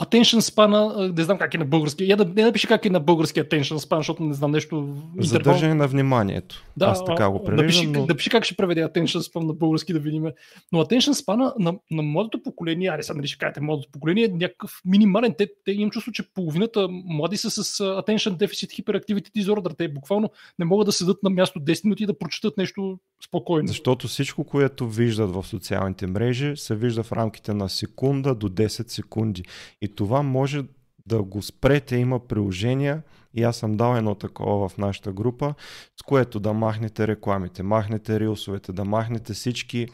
attention span, не знам как е на български. Я да не напиши как е на български attention span, защото не знам нещо. интервал. Задържане на вниманието. Да, Аз така го а, напиши, превеждам, но... напиши как ще преведе attention span на български да видим. Но attention span на, на младото поколение, аре сега нали ще кажете младото поколение, е някакъв минимален. Те, те имам чувство, че половината млади са с attention deficit hyperactivity disorder. Те буквално не могат да седат на място 10 минути и да прочитат нещо спокойно. Защото всичко, което виждат в социалните мрежи, се вижда в рамките на секунда до 10 секунди. И това може да го спрете. Има приложения и аз съм дал едно такова в нашата група, с което да махнете рекламите, махнете рилсовете, да махнете всички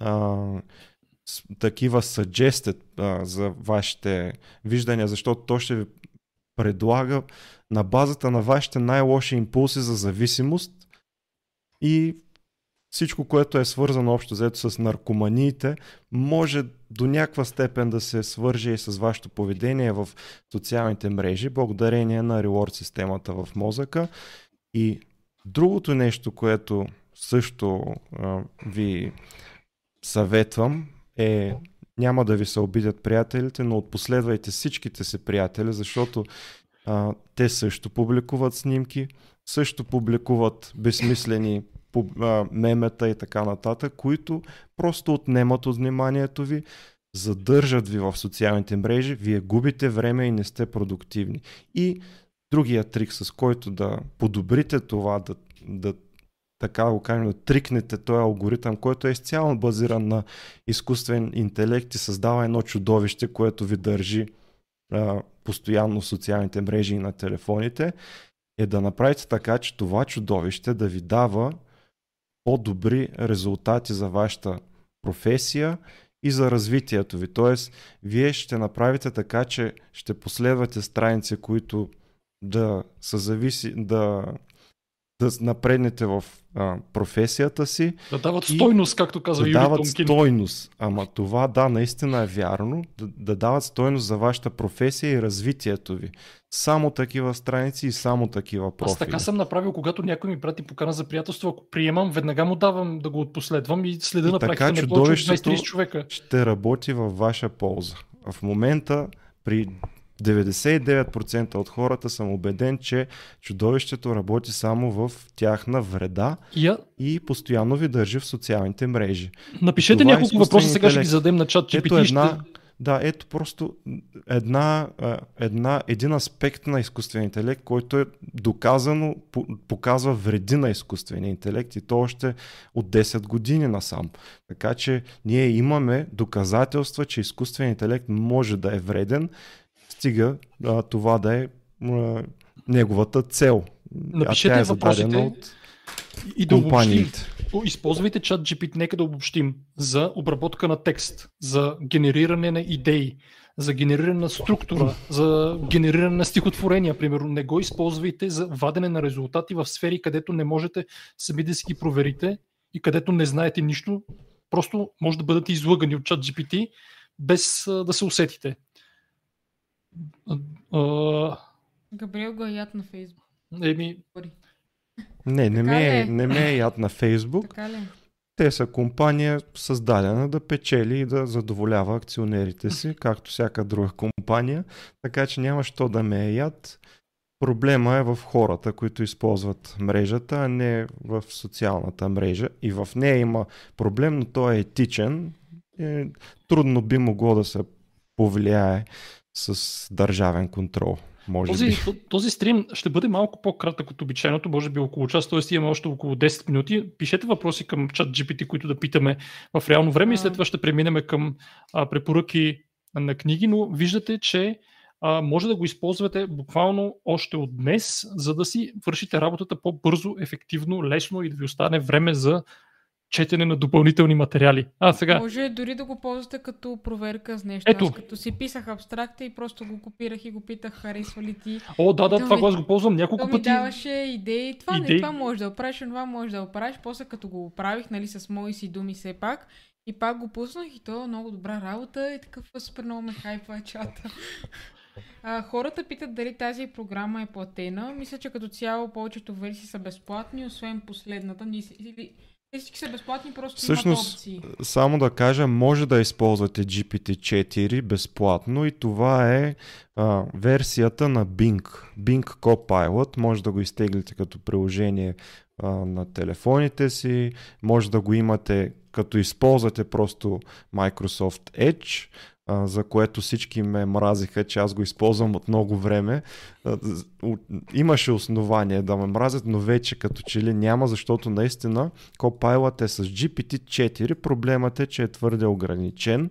а, с, такива а, за вашите виждания, защото то ще ви предлага на базата на вашите най-лоши импулси за зависимост и всичко, което е свързано общо взето с наркоманиите, може до някаква степен да се свърже и с вашето поведение в социалните мрежи, благодарение на reward системата в мозъка. И другото нещо, което също а, ви съветвам е няма да ви се обидят приятелите, но отпоследвайте всичките си приятели, защото а, те също публикуват снимки, също публикуват безсмислени мемета и така нататък, които просто отнемат от вниманието ви, задържат ви в социалните мрежи, вие губите време и не сте продуктивни. И другия трик, с който да подобрите това, да, да така го кажем, да трикнете този алгоритъм, който е изцяло базиран на изкуствен интелект и създава едно чудовище, което ви държи а, постоянно в социалните мрежи и на телефоните, е да направите така, че това чудовище да ви дава по-добри резултати за вашата професия и за развитието ви. Тоест, вие ще направите така, че ще последвате страници, които да са зависи, да, да напреднете в а, професията си, Да дават И стойност, както казва да дават Томкин. стойност. Ама това да, наистина е вярно. Да, да дават стойност за вашата професия и развитието ви. Само такива страници и само такива профили. Аз така съм направил, когато някой ми прати покана за приятелство, ако приемам, веднага му давам да го отпоследвам и следа И на практика не повече от чудовището 20-30 човека. ще работи във ваша полза. В момента при 99% от хората съм убеден, че чудовището работи само в тяхна вреда Я, и постоянно ви държи в социалните мрежи. напишете Това няколко въпроса, сега ще ги зададем на чат Ето една, Ще... да, ето просто една, една, един аспект на изкуствения интелект, който е доказано, по- показва вреди на изкуствения интелект и то още от 10 години насам. Така че ние имаме доказателства, че изкуственият интелект може да е вреден, стига а, това да е а, неговата цел. Напишете а тя е въпросите от И да обобщим. компаниите. О, Използвайте чат GPT, нека да обобщим, за обработка на текст, за генериране на идеи, за генериране на структура, за генериране на стихотворения, примерно. Не го използвайте за вадене на резултати в сфери, където не можете сами да си ги проверите и където не знаете нищо. Просто може да бъдете излъгани от чат GPT, без да се усетите. А, Габриел го е яд на Фейсбук. Еми, Не, не ме, е, ли? не ме е яд на Фейсбук. Така ли? Те са компания създадена да печели и да задоволява акционерите си, както всяка друга компания, така че няма що да ме е яд. Проблема е в хората, които използват мрежата, а не в социалната мрежа. И в нея има проблем, но той е етичен. Е, трудно би могло да се повлияе с държавен контрол. Може Този, би. този стрим ще бъде малко по-кратък от обичайното, може би около час, т.е. имаме още около 10 минути. Пишете въпроси към чат GPT, които да питаме в реално време и след това ще преминем към а, препоръки на книги, но виждате, че а, може да го използвате буквално още от днес, за да си вършите работата по-бързо, ефективно, лесно и да ви остане време за четене на допълнителни материали. А, сега. Може дори да го ползвате като проверка с нещо. Ето. Аз като си писах абстракта и просто го копирах и го питах, харесва ли ти. О, да, да, То това ми- го аз го ползвам няколко ми пъти. даваше идеи. Това, Идеи. Не, това може да оправиш, това може да оправиш. После като го оправих, нали, с мои си думи все пак. И пак го пуснах и то е много добра работа и такъв супер много ме хайпва чата. А, хората питат дали тази програма е платена. Мисля, че като цяло повечето версии са безплатни, освен последната. Или, всички са безплатни, просто имат Всъщност, опции. Само да кажа, може да използвате GPT-4 безплатно и това е а, версията на Bing. Bing Copilot. Може да го изтеглите като приложение а, на телефоните си, може да го имате като използвате просто Microsoft Edge, за което всички ме мразиха, че аз го използвам от много време. Имаше основание да ме мразят, но вече като че ли няма, защото наистина Copilot е с GPT-4. Проблемът е, че е твърде ограничен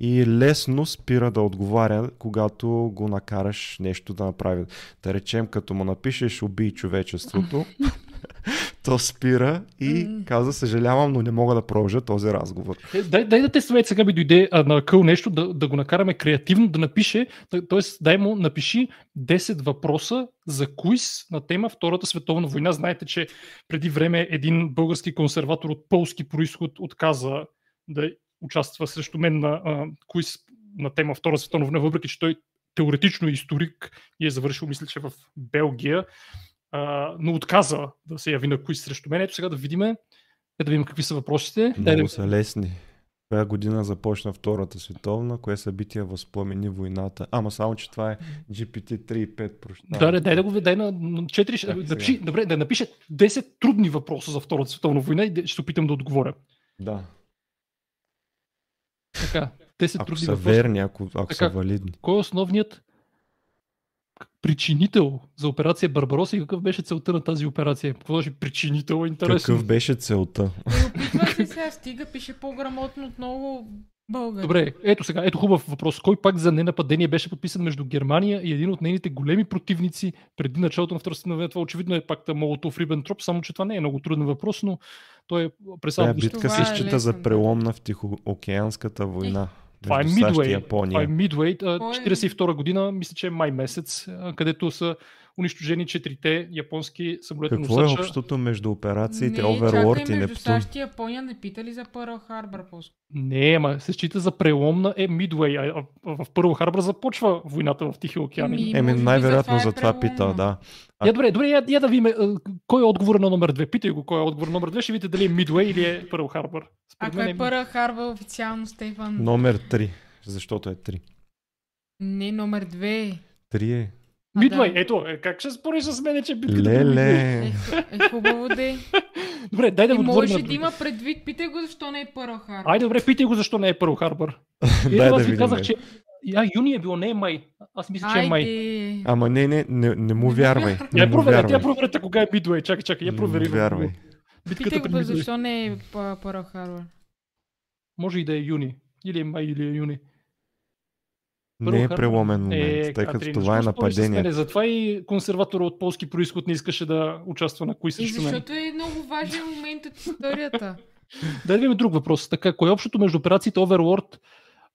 и лесно спира да отговаря, когато го накараш нещо да направи. Да речем, като му напишеш убий човечеството, то спира и каза съжалявам, но не мога да продължа този разговор. Е, Дай, дай да тестваме, сега ми дойде а, на къл нещо, да, да го накараме креативно да напише, т.е. дай му напиши 10 въпроса за куиз на тема Втората световна война. Знаете, че преди време един български консерватор от полски происход отказа да участва срещу мен на а, куиз на тема Втора световна война, въпреки че той теоретично е историк и е завършил, мисля, че в Белгия, а, но отказа да се яви на куиз срещу мен. Ето сега да видим, е, да видим какви са въпросите. Много да- са лесни. Коя година започна Втората световна, кое събитие възпламени войната. Ама само, че това е GPT 3.5, прощавай. Да, да, дай да го дай на, на 4, ще, Чакай да, напиши, добре, да напише 10 трудни въпроса за Втората световна война и ще опитам да отговоря. Да. Така, 10 Ако трудни са въпроса. верни, ако, ако Така. са валидни. Кой е основният причинител за операция Барбароса и какъв беше целта на тази операция? Какво беше причинител? е Интересно. Какъв беше целта? И опитва се сега, стига, пише по-грамотно от много българи. Добре, ето сега, ето хубав въпрос. Кой пак за ненападение беше подписан между Германия и един от нейните големи противници преди началото на Втората война? Това очевидно е пакта Молотов-Рибентроп, само че това не е много труден въпрос, но той е през Тая август. битка Това се е счита лесен, за преломна в Тихоокеанската война. Това е. Япония. Това е е? 42 година, мисля, че е май месец, където са унищожени четирите японски самолета Какво е носача. общото между операциите не, Overlord чакай, и между Нептун? САЩ и Япония не пита ли за Пърл Харбър по Не, ама се счита за преломна е Мидуей. А, в Пърл Харбър започва войната в Тихия океан. Ми, И- Еми, най-вероятно е за това преломна. пита, да. А- Я, добре, добре, я, я да видим кой е отговор на номер 2. Питай го кой е отговор на номер 2, ще видите дали е Мидуей или е Пърл Харбър. Според Ако мен е е Пърл Харбър официално, Стефан. Номер 3. Защото е 3. Не, номер две. 3 е. А, Мидуей, да. ето, е, как ще спориш с мен, че битката? Леле. Е, е хубаво да е. Добре, дай да И го отговорим. може да има предвид. Питай го защо не е Пърл Харбър. Айде, добре, питай го защо не е Пърл Харбър. И Дай ето да ви казах, че а, юни е било, не е май. Аз мисля, че е май. Ама не, не, не, не му вярвай. Не Я му проверете, я вярвай. проверете кога е Мидуей. Чакай, чакай, я Не провери. му в вярвай. Битката Питай го защо не е Пърл Харбър. Може и да е юни. Или е май, или е юни. Не е преломен момент, Е, тъй като Катрин, това е нападение. мене? Затова и консерватора от полски происход не искаше да участва на кои И срещу мен. защото е много важен момент от историята. Да видим друг въпрос. Така, кое е общото между операциите Overlord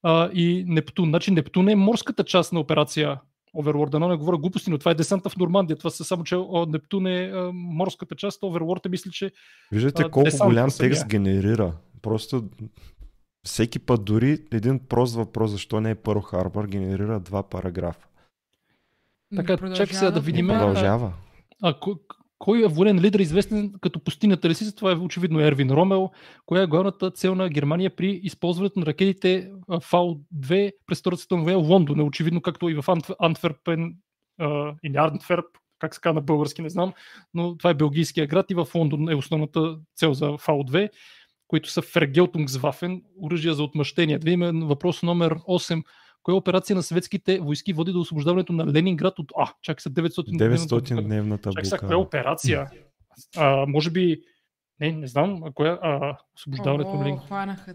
а, и Нептун? Значи Нептун е морската част на операция Overlord. Да не говоря глупости, но това е десанта в Нормандия. Това са само, че о, Нептун е а, морската част, Overlord е мисля, че Виждате колко голям текст генерира. Просто всеки път дори един прост въпрос, защо не е Пърл Харбър, генерира два параграфа. Така, чакай сега да видим. продължава. А, кой, кой е военен лидер, известен като пустинята лисица? Това е очевидно Ервин Ромел. Коя е главната цел на Германия при използването на ракетите а, Фау-2 през Втората световна война? Лондон е очевидно, както и в Антв- Антверпен а, или Антверп, как се казва на български, не знам, но това е белгийския град и в Лондон е основната цел за Фау-2, които са Фергелтунгсвафен, оръжия за отмъщение. Да видим въпрос номер 8. Коя операция на съветските войски води до освобождаването на Ленинград от... А, чакай се, 900 900-дневната Чакай сега, коя е блокада. операция? А, може би... Не, не знам. А коя а, освобождаването на О, Ленинград? хванаха.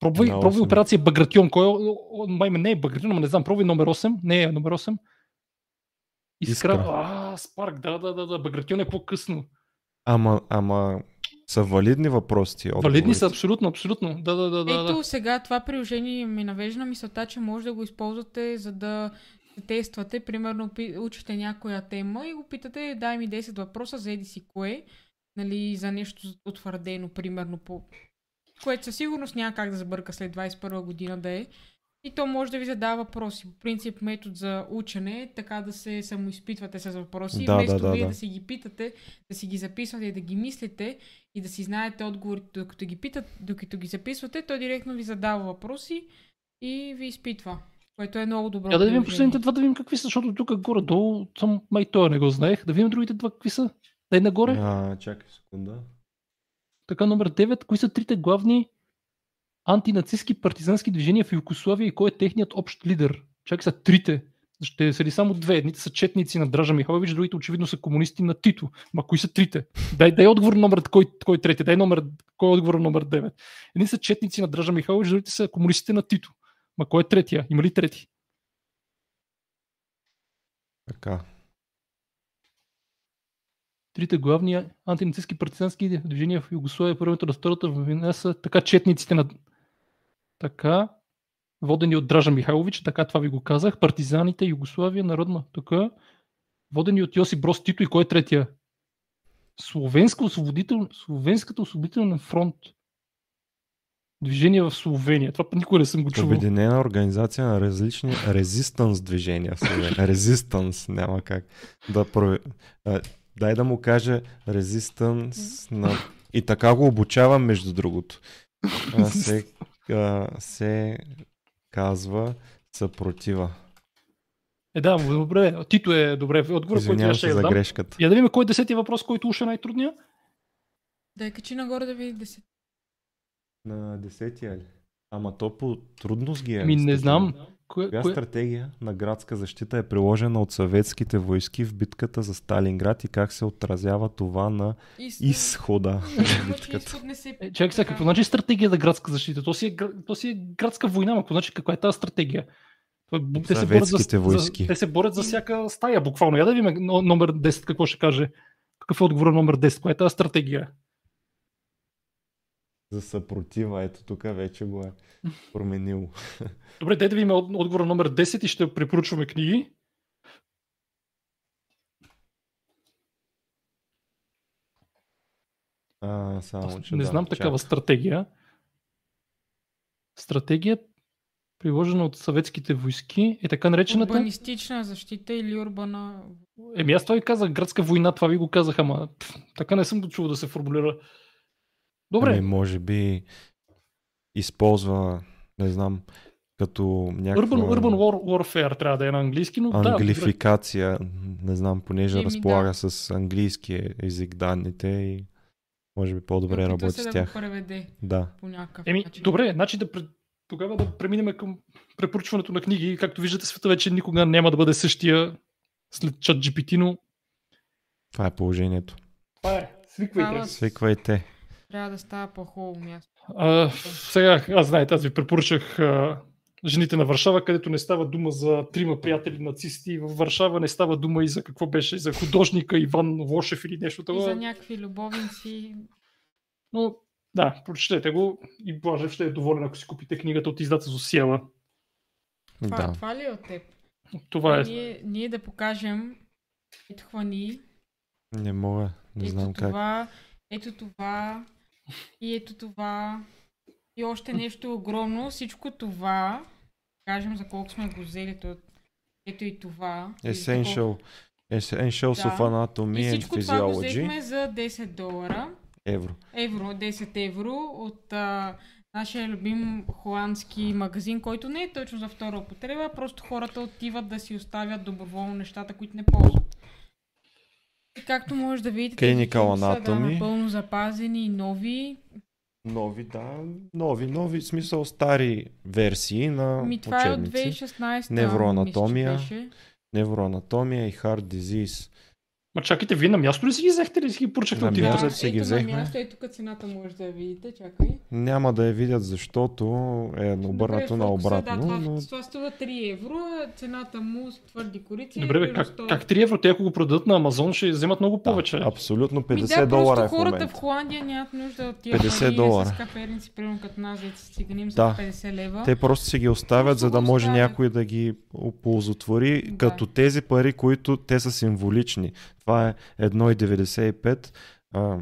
Пробвай, На пробвай операция Багратион. Кой е, май не е Багратион, но не знам. Пробвай номер 8. Не е номер 8. Искра. Искра. А, Спарк, да, да, да, да. Багратион е по-късно. Ама, ама Са валидни въпроси. Валидни са абсолютно, абсолютно. Да, да, да. Ето да. сега това приложение ми навежда на мисълта, че може да го използвате за да тествате. Примерно учите някоя тема и го питате, дай ми 10 въпроса за еди си кое, нали, за нещо утвърдено, примерно по което със сигурност няма как да забърка след 21 година да е. И то може да ви задава въпроси. По принцип метод за учене е така да се самоизпитвате с въпроси. Да, вместо да, да, вие да. да си ги питате, да си ги записвате и да ги мислите и да си знаете отговорите, докато ги питат, докато ги записвате, той директно ви задава въпроси и ви изпитва. Което е много добро. Я да видим последните два, да видим какви са, защото тук горе-долу, съм май това не го знаех. Да видим другите два какви са. Дай нагоре. А, чакай секунда. Така, номер 9. Кои са трите главни антинацистски партизански движения в Югославия и кой е техният общ лидер? Чакай са трите. Ще са ли само две? Едните са четници на Дража Михайлович, другите очевидно са комунисти на Тито. Ма кои са трите? Дай, дай отговор номер, кой, кой е трети? Дай номер, кой е отговор номер 9? Едни са четници на Дража Михайлович, другите са комунистите на Тито. Ма кой е третия? Има ли трети? Така. Трите главни антинацистски партизански движения в Югославия, първата на втората война са така четниците на така, водени от Дража Михайлович, така това ви го казах, партизаните, Югославия, народна, така, водени от Йосип Брос Тито и кой е третия? Словенска освободител... Словенската освободителна фронт. Движение в Словения. Това никога не съм го чувал. Обединена организация на различни резистанс движения в Словения. Резистанс, няма как да прове... а, Дай да му каже резистанс на... И така го обучавам между другото. А, се, се казва съпротива. Е, да, добре. Тито е добре. Отговор, който Извинявам аз ще за дам. грешката. Я да видим кой е десетия въпрос, който уж е най-трудния. Да я качи нагоре да видите се. На десетия ли? Ама то по трудност ги е. Ми не знам. Коя кое... стратегия на градска защита е приложена от съветските войски в битката за Сталинград и как се отразява това на Из... изхода на Значи битката? Е, чакай сега, какво значи стратегия за градска защита? То си е, то си е градска война, ма какво значи каква е тази стратегия? Те се, борят за, войски. За, те се борят за всяка стая, буквално. Я да видим но- номер 10 какво ще каже. Какъв е отговор на номер 10? Коя е тази стратегия? За съпротива, ето тук вече го е променило. Добре, дай да видим от- отговор номер 10 и ще препоръчваме книги. А, само, че не да, знам чак. такава стратегия. Стратегия, приложена от съветските войски, е така наречената... Урбанистична защита или урбана... Еми аз това ви казах, градска война, това ви го казах, ама така не съм го чувал да се формулира. Добре, Ами, може би използва, не знам, като някаква Urban, urban war, Warfare трябва да е на английски, но да, англификация, не знам, понеже Еми, разполага да. с английски език данните и може би по-добре Опитва работи се с да тях. го преведе Да. по някакъв Еми, начин. добре, значи да тогава да преминем към препоръчването на книги. Както виждате, света вече никога няма да бъде същия след чат GPT, но Това е положението. това е. Свиквайте. Свиквайте. Трябва да става по-хубаво място. А, сега, аз знаете, аз ви препоръчах а, Жените на Варшава, където не става дума за трима приятели нацисти. В Варшава не става дума и за какво беше, за художника Иван Лошев или нещо И такова. за някакви любовници. Но да, прочетете го и Блажев ще е доволен, ако си купите книгата от издателство Сиела. Това, Да. това ли е от теб? Това е. Ние, ние да покажем ето хвани, Не мога, не ето знам как. това, ето това и ето това и още нещо огромно. Всичко това, кажем за колко сме го взели, то, ето и това. Essential, Essentials Да. of Anatomy И and всичко това го взехме за 10 долара. Евро. евро, 10 евро от а, нашия любим холандски магазин, който не е точно за втора употреба, просто хората отиват да си оставят доброволно нещата, които не ползват. Както може да видите, Clinical са, да, напълно запазени и нови. Нови, да. Нови, нови, в смисъл стари версии на Ми това е от учебници. 2016 Невроанатомия. мисля. Невроанатомия и Heart Disease. Ма чакайте, вие на място ли си ги взехте или си ги поръчахте от интернет? си ги взехме. на място, ето тук цената може да я видите, чакай. Няма да я видят, защото е обърнато на фокуса, Да, обратно. това, но... това струва 3 евро, цената му с твърди корици. Добре, бе, е как, 100. как 3 евро? Те ако го продадат на Амазон, ще вземат много повече. Да, абсолютно Ми 50 да, долара е в хората в Холандия нямат нужда от тия 50 пари долара. с каферници, примерно като нас, да си циганим Да. с 50 лева. Те просто си ги оставят, за да може оставят. някой да ги оползотвори, Да. като тези пари, които те са символични. Това е 1,95. А,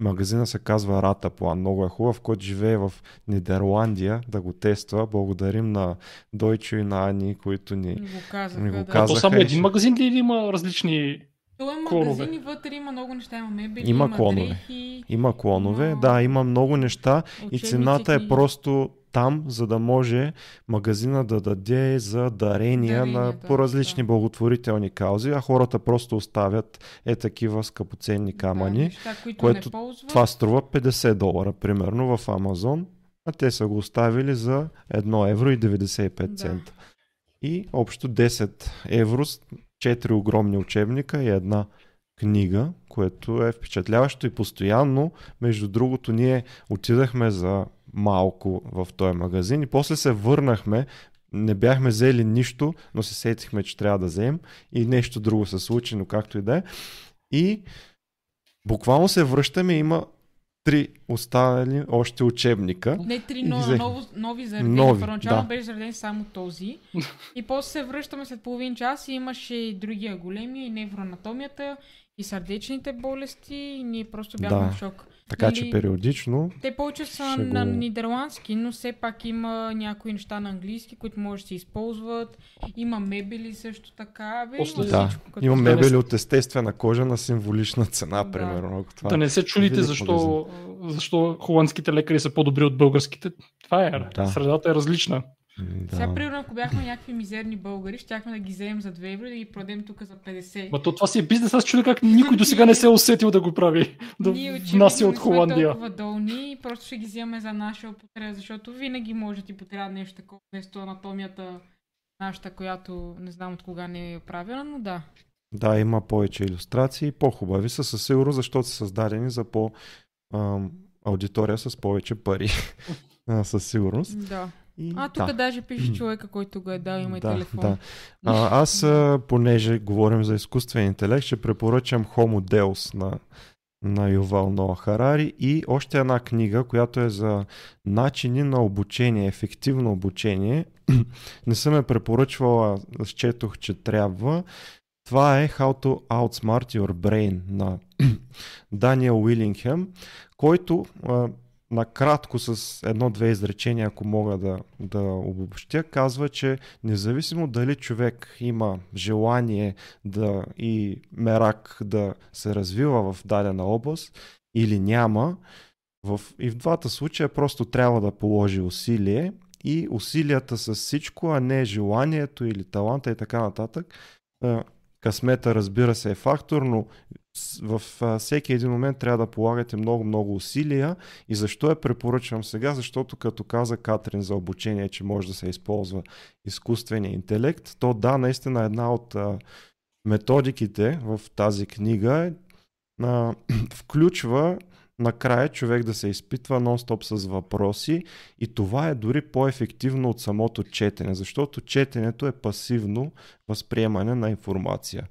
магазина се казва Рата План. Много е хубав, който живее в Нидерландия да го тества. Благодарим на Дойчо и на Ани, които ни... Ни го казаха, Ми го да. А то казаха само един магазин ли или има различни... Това е магазин и вътре има много неща. Има мебели, Има има, клонове. дрехи, Има клонове, Има да, има много неща и цената е просто там, за да може магазина да даде за дарения на Даренията, по различни да. благотворителни каузи, а хората просто оставят е такива скъпоценни Да, камъни. неща, които което. Това струва 50 долара, примерно в Амазон, а те са го оставили за 1 евро и 95 Да. цента. И общо 10 евро, с 4 огромни учебника и една книга, което е впечатляващо и постоянно. Между другото, ние отидахме за малко в този магазин и после се върнахме. Не бяхме взели нищо, но се сетихме, че трябва да вземем и нещо друго се случи, но както и да е. И буквално се връщаме, има три останали още учебника. Не три но, взех. ново, нови заредени. Нови, Първоначално да. беше зареден само този. и после се връщаме след половин час и имаше и другия големия, и невроанатомията, и сърдечните болести. И ние просто бяхме Да. в шок. Така че Нали, периодично Те повече са на го- нидерландски, но все пак има някои неща на английски, които може да се използват. Има мебели също така. Бе, има да, всичко, като има Да мебели с- от естествена кожа на символична цена, Да. примерно. Ако това Да е. не се чудите велик защо, защо холандските лекари са по-добри от българските. Това е. Да. Средата е различна. М, Сега, Да. примерно, ако бяхме някакви мизерни българи, щяхме да ги вземем за 2 евро и да ги продадем тук за 50. Ма то това си е бизнес, аз чудя как никой до сега не се е усетил да го прави. Да Ние внася не от Холандия. толкова долни и просто ще ги вземем за наша употреба, защото винаги може да ти потрябва нещо такова, вместо анатомията нашата, която не знам от кога не е правена, но да. да, има повече иллюстрации, по-хубави са със сигурност, защото са създадени за по аудитория с повече пари. Със сигурност. да. И, А, тук да. даже пише човека, който го е дал, има и да, телефон. Да. А, аз, а, понеже говорим за изкуствен интелект, ще препоръчам Homo Deus на, на Ювал Ноа Харари и още една книга, която е за начини на обучение, ефективно обучение. Не съм я препоръчвала, счетох, че трябва. Това е How to Outsmart Your Brain на Даниел Уилингхем, който накратко с едно-две изречения, ако мога да, да обобщя, казва, че независимо дали човек има желание да и мерак да се развива в дадена област или няма, в, и в двата случая просто трябва да положи усилие и усилията с всичко, а не желанието или таланта и така нататък. А, Късмета, разбира се, е фактор, но в всеки един момент трябва да полагате много-много усилия. И защо я препоръчвам сега? Защото като каза Катрин за обучение, че може да се използва изкуствения интелект, то да, наистина една от методиките в тази книга а, включва накрая човек да се изпитва нон-стоп с въпроси и това е дори по-ефективно от самото четене, защото четенето е пасивно възприемане на информация.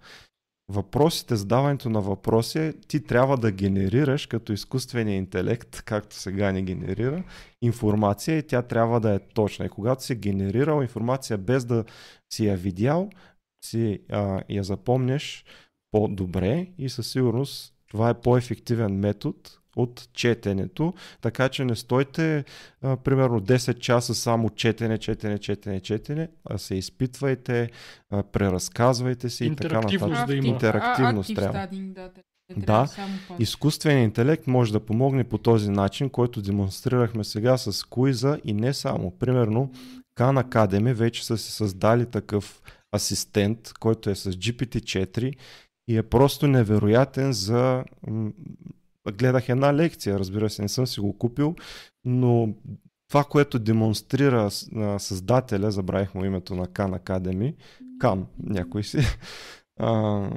Въпросите, задаването на въпроси, ти трябва да генерираш като изкуствения интелект, както сега не генерира, информация и тя трябва да е точна. И когато си генерирал информация без да си я видял, си а, я запомняш по-добре и със сигурност това е по-ефективен метод от четенето, така че не стойте а, примерно 10 часа само четене, четене, четене, четене, а се изпитвайте, а, преразказвайте се и така нататък. да има. Интерактивност а, трябва. Studying, да, Да. Изкуственият интелект може да помогне по този начин, който демонстрирахме сега с куиза и не само. Примерно, Khan Academy вече са си създали такъв асистент, който е с GPT-4 и е просто невероятен за... Гледах една лекция, разбира се, не съм си го купил, но това, което демонстрира създателя, забравих му името на Khan Academy, Кан, някой си, а,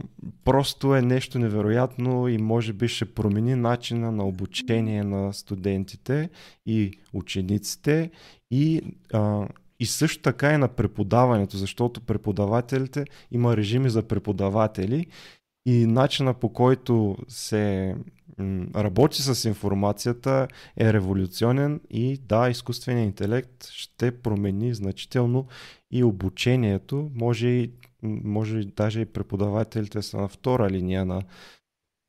просто е нещо невероятно и може би ще промени начина на обучение на студентите и учениците и, а, и също така и на преподаването, защото преподавателите има режими за преподаватели и начина по който се работи с информацията е революционен и да, изкуственият интелект ще промени значително и обучението. Може и, може даже и преподавателите са на втора линия на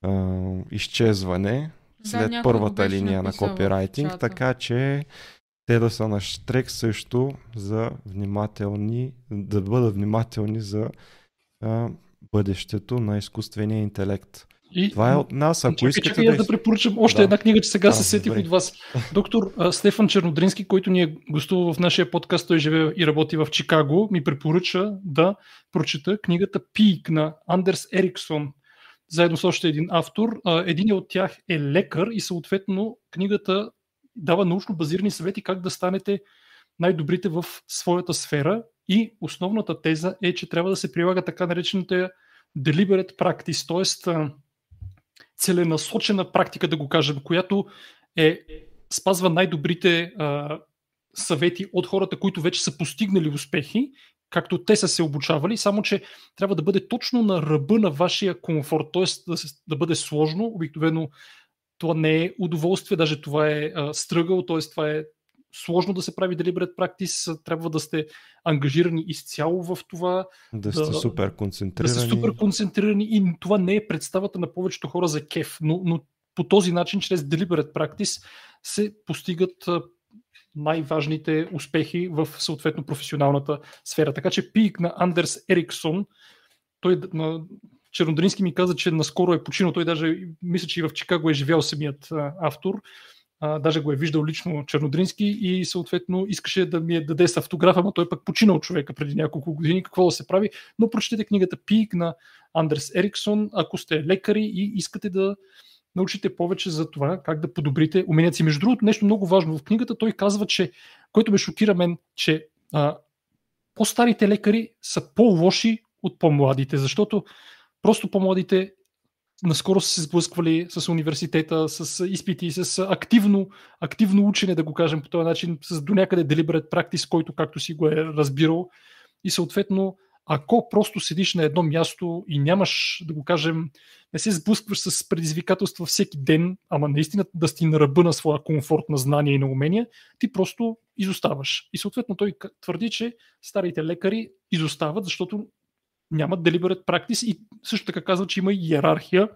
а, изчезване Да, след първата линия на копирайтинг, така че те да са на штрек също за внимателни, да бъдат внимателни за а, бъдещето на изкуствения интелект. И, Това е от нас, ако чакай, искате чакай, да... да препоръчам още Да. една книга, че сега А, се сетих добре. от вас. Доктор а, Стефан Чернодрински, който ни е гостувал в нашия подкаст, той живее и работи в Чикаго, ми препоръча да прочета книгата Пик на Андерс Ериксон, заедно с още един автор. Един от тях е лекар и съответно книгата дава научно базирани съвети как да станете най-добрите в своята сфера и основната теза е, че трябва да се прилага така наречената deliberate practice, т.е. целенасочена практика, да го кажем, която е спазва най-добрите а, съвети от хората, които вече са постигнали успехи, както те са се обучавали, само че трябва да бъде точно на ръба на вашия комфорт, т.е. Да, да бъде сложно, обикновено това не е удоволствие, даже това е а, т.е. това е сложно да се прави deliberate practice, трябва да сте ангажирани изцяло в това, Да сте да- супер да концентрирани. са супер концентрирани и това не е представата на повечето хора за кеф, но, но по този начин, чрез deliberate practice, се постигат най-важните успехи в съответно професионалната сфера. Така че пик на Андерс Ериксон, той на Чернодрински ми каза, че наскоро е починал. Той даже мисля, че и в Чикаго е живял самият автор. А, даже го е виждал лично Чернодрински и съответно искаше да ми я даде с автографа, но той пък починал човека преди няколко години. Какво да се прави? Но прочетете книгата Пик на Андерс Ериксон, ако сте лекари и искате да научите повече за това как да подобрите уменията си. Между другото, нещо много важно в книгата, той казва, че, който ме шокира мен, че а, по-старите лекари са по-лоши от по-младите, защото просто по-младите наскоро са се сблъсквали с университета, с изпити, с активно, активно учене, да го кажем по този начин, с до някъде deliberate practice, който както си го е разбирал. И съответно, ако просто седиш на едно място и нямаш, да го кажем, не се сблъскваш с предизвикателства всеки ден, ама наистина да си на ръба на своя комфорт на знания и на умения, ти просто изоставаш. И съответно той твърди, че старите лекари изостават, защото нямат deliberate practice и също така казва, че има иерархия,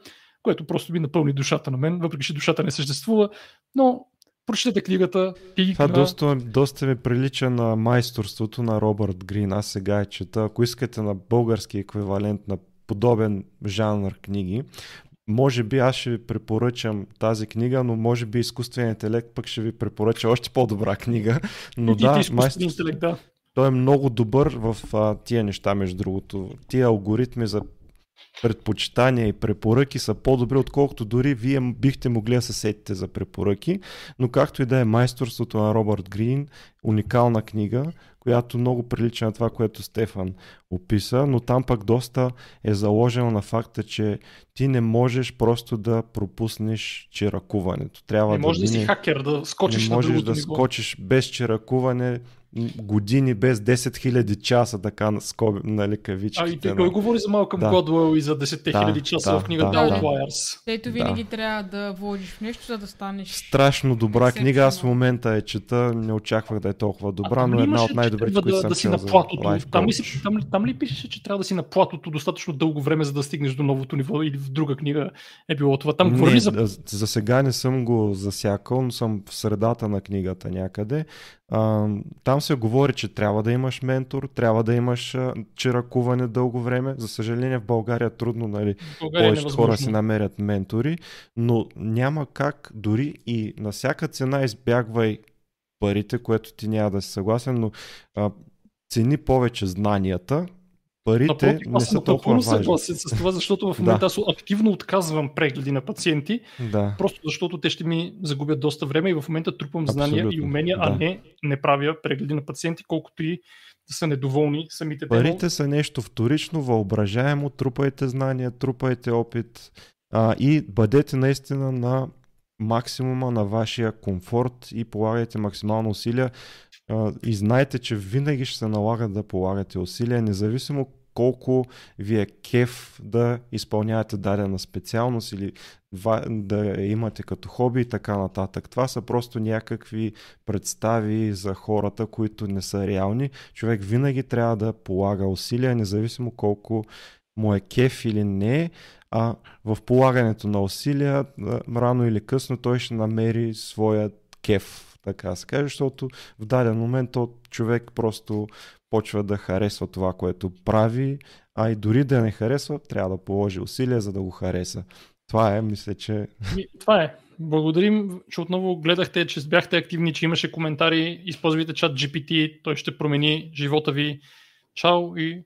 което просто ми напълни душата на мен, въпреки че душата не съществува, но прочетете книгата и Това на... доста, доста ми прилича на майсторството на Робърт Грин. Аз сега я чета. Ако искате на български еквивалент на подобен жанр книги, може би аз ще ви препоръчам тази книга, но може би изкуственият интелект пък ще ви препоръча още по-добра книга. Но и да, майсторството интелект, да. Той е много добър в а, тия неща, между другото. Тия алгоритми за предпочитания и препоръки са по-добри, отколкото дори вие бихте могли да се сетите за препоръки. Но както и да е майсторството на Робърт Грин, уникална книга, която много прилича на това, което Стефан описа, но там пък доста е заложено на факта, че ти не можеш просто да пропуснеш чиракуването. Трябва Не може да си хакер, да скочиш не на можеш да ниво. скочиш без чиракуване години, без 10 000 часа, така на, скоби, нали, А кавичките. и той, на- той говори за Малкъм Да. Гладуел и за 10 Да, 000 часа да, в книгата да, да. Outliers. Ето винаги трябва да вложиш в нещо, за да станеш. Страшно добра книга, аз в момента я чета, не очаквах да е толкова добра, там но ли една от най-добрите, трябва които да, съм да си на платото. Там там, ли, там ли пишеше, че трябва да си на платото достатъчно дълго време, за да стигнеш до новото ниво или в друга книга е било това? Там Не, за... за... за сега не съм го засякал, но съм в средата на книгата някъде. А, там се говори, че трябва да имаш ментор, трябва да имаш чиракуване дълго време. За съжаление в България е трудно, нали, България е повечето хора си намерят ментори, но няма как дори и на всяка цена избягвай парите, което ти няма да си съгласен, но а, цени повече знанията, парите Напротив, не са толкова важни. съгласен с това, защото в Да. момента аз активно отказвам прегледи на пациенти, Да. просто защото те ще ми загубят доста време и в момента трупам знания и Абсолютно, умения, а да. не не правя прегледи на пациенти, колкото и да са недоволни самите Парите са нещо вторично, въображаемо, трупайте знания, трупайте опит а, и бъдете наистина на максимума на вашия комфорт и полагайте максимално усилия а, и знайте, че винаги ще се налага да полагате усилия, независимо колко ви е кеф да изпълнявате дадена специалност или да имате като хоби и така нататък. Това са просто някакви представи за хората, които не са реални. Човек винаги трябва да полага усилия, независимо колко му е кеф или не, а в полагането на усилия, рано или късно той ще намери своя кеф, така се каже, защото в даден момент от човек просто почва да харесва това, което прави, а и дори да не харесва, трябва да положи усилия, за да го хареса. Това е, мисля, че... Това е. Благодарим, че отново гледахте, че бяхте активни, че имаше коментари. Използвайте чат GPT, той ще промени живота ви. Чао и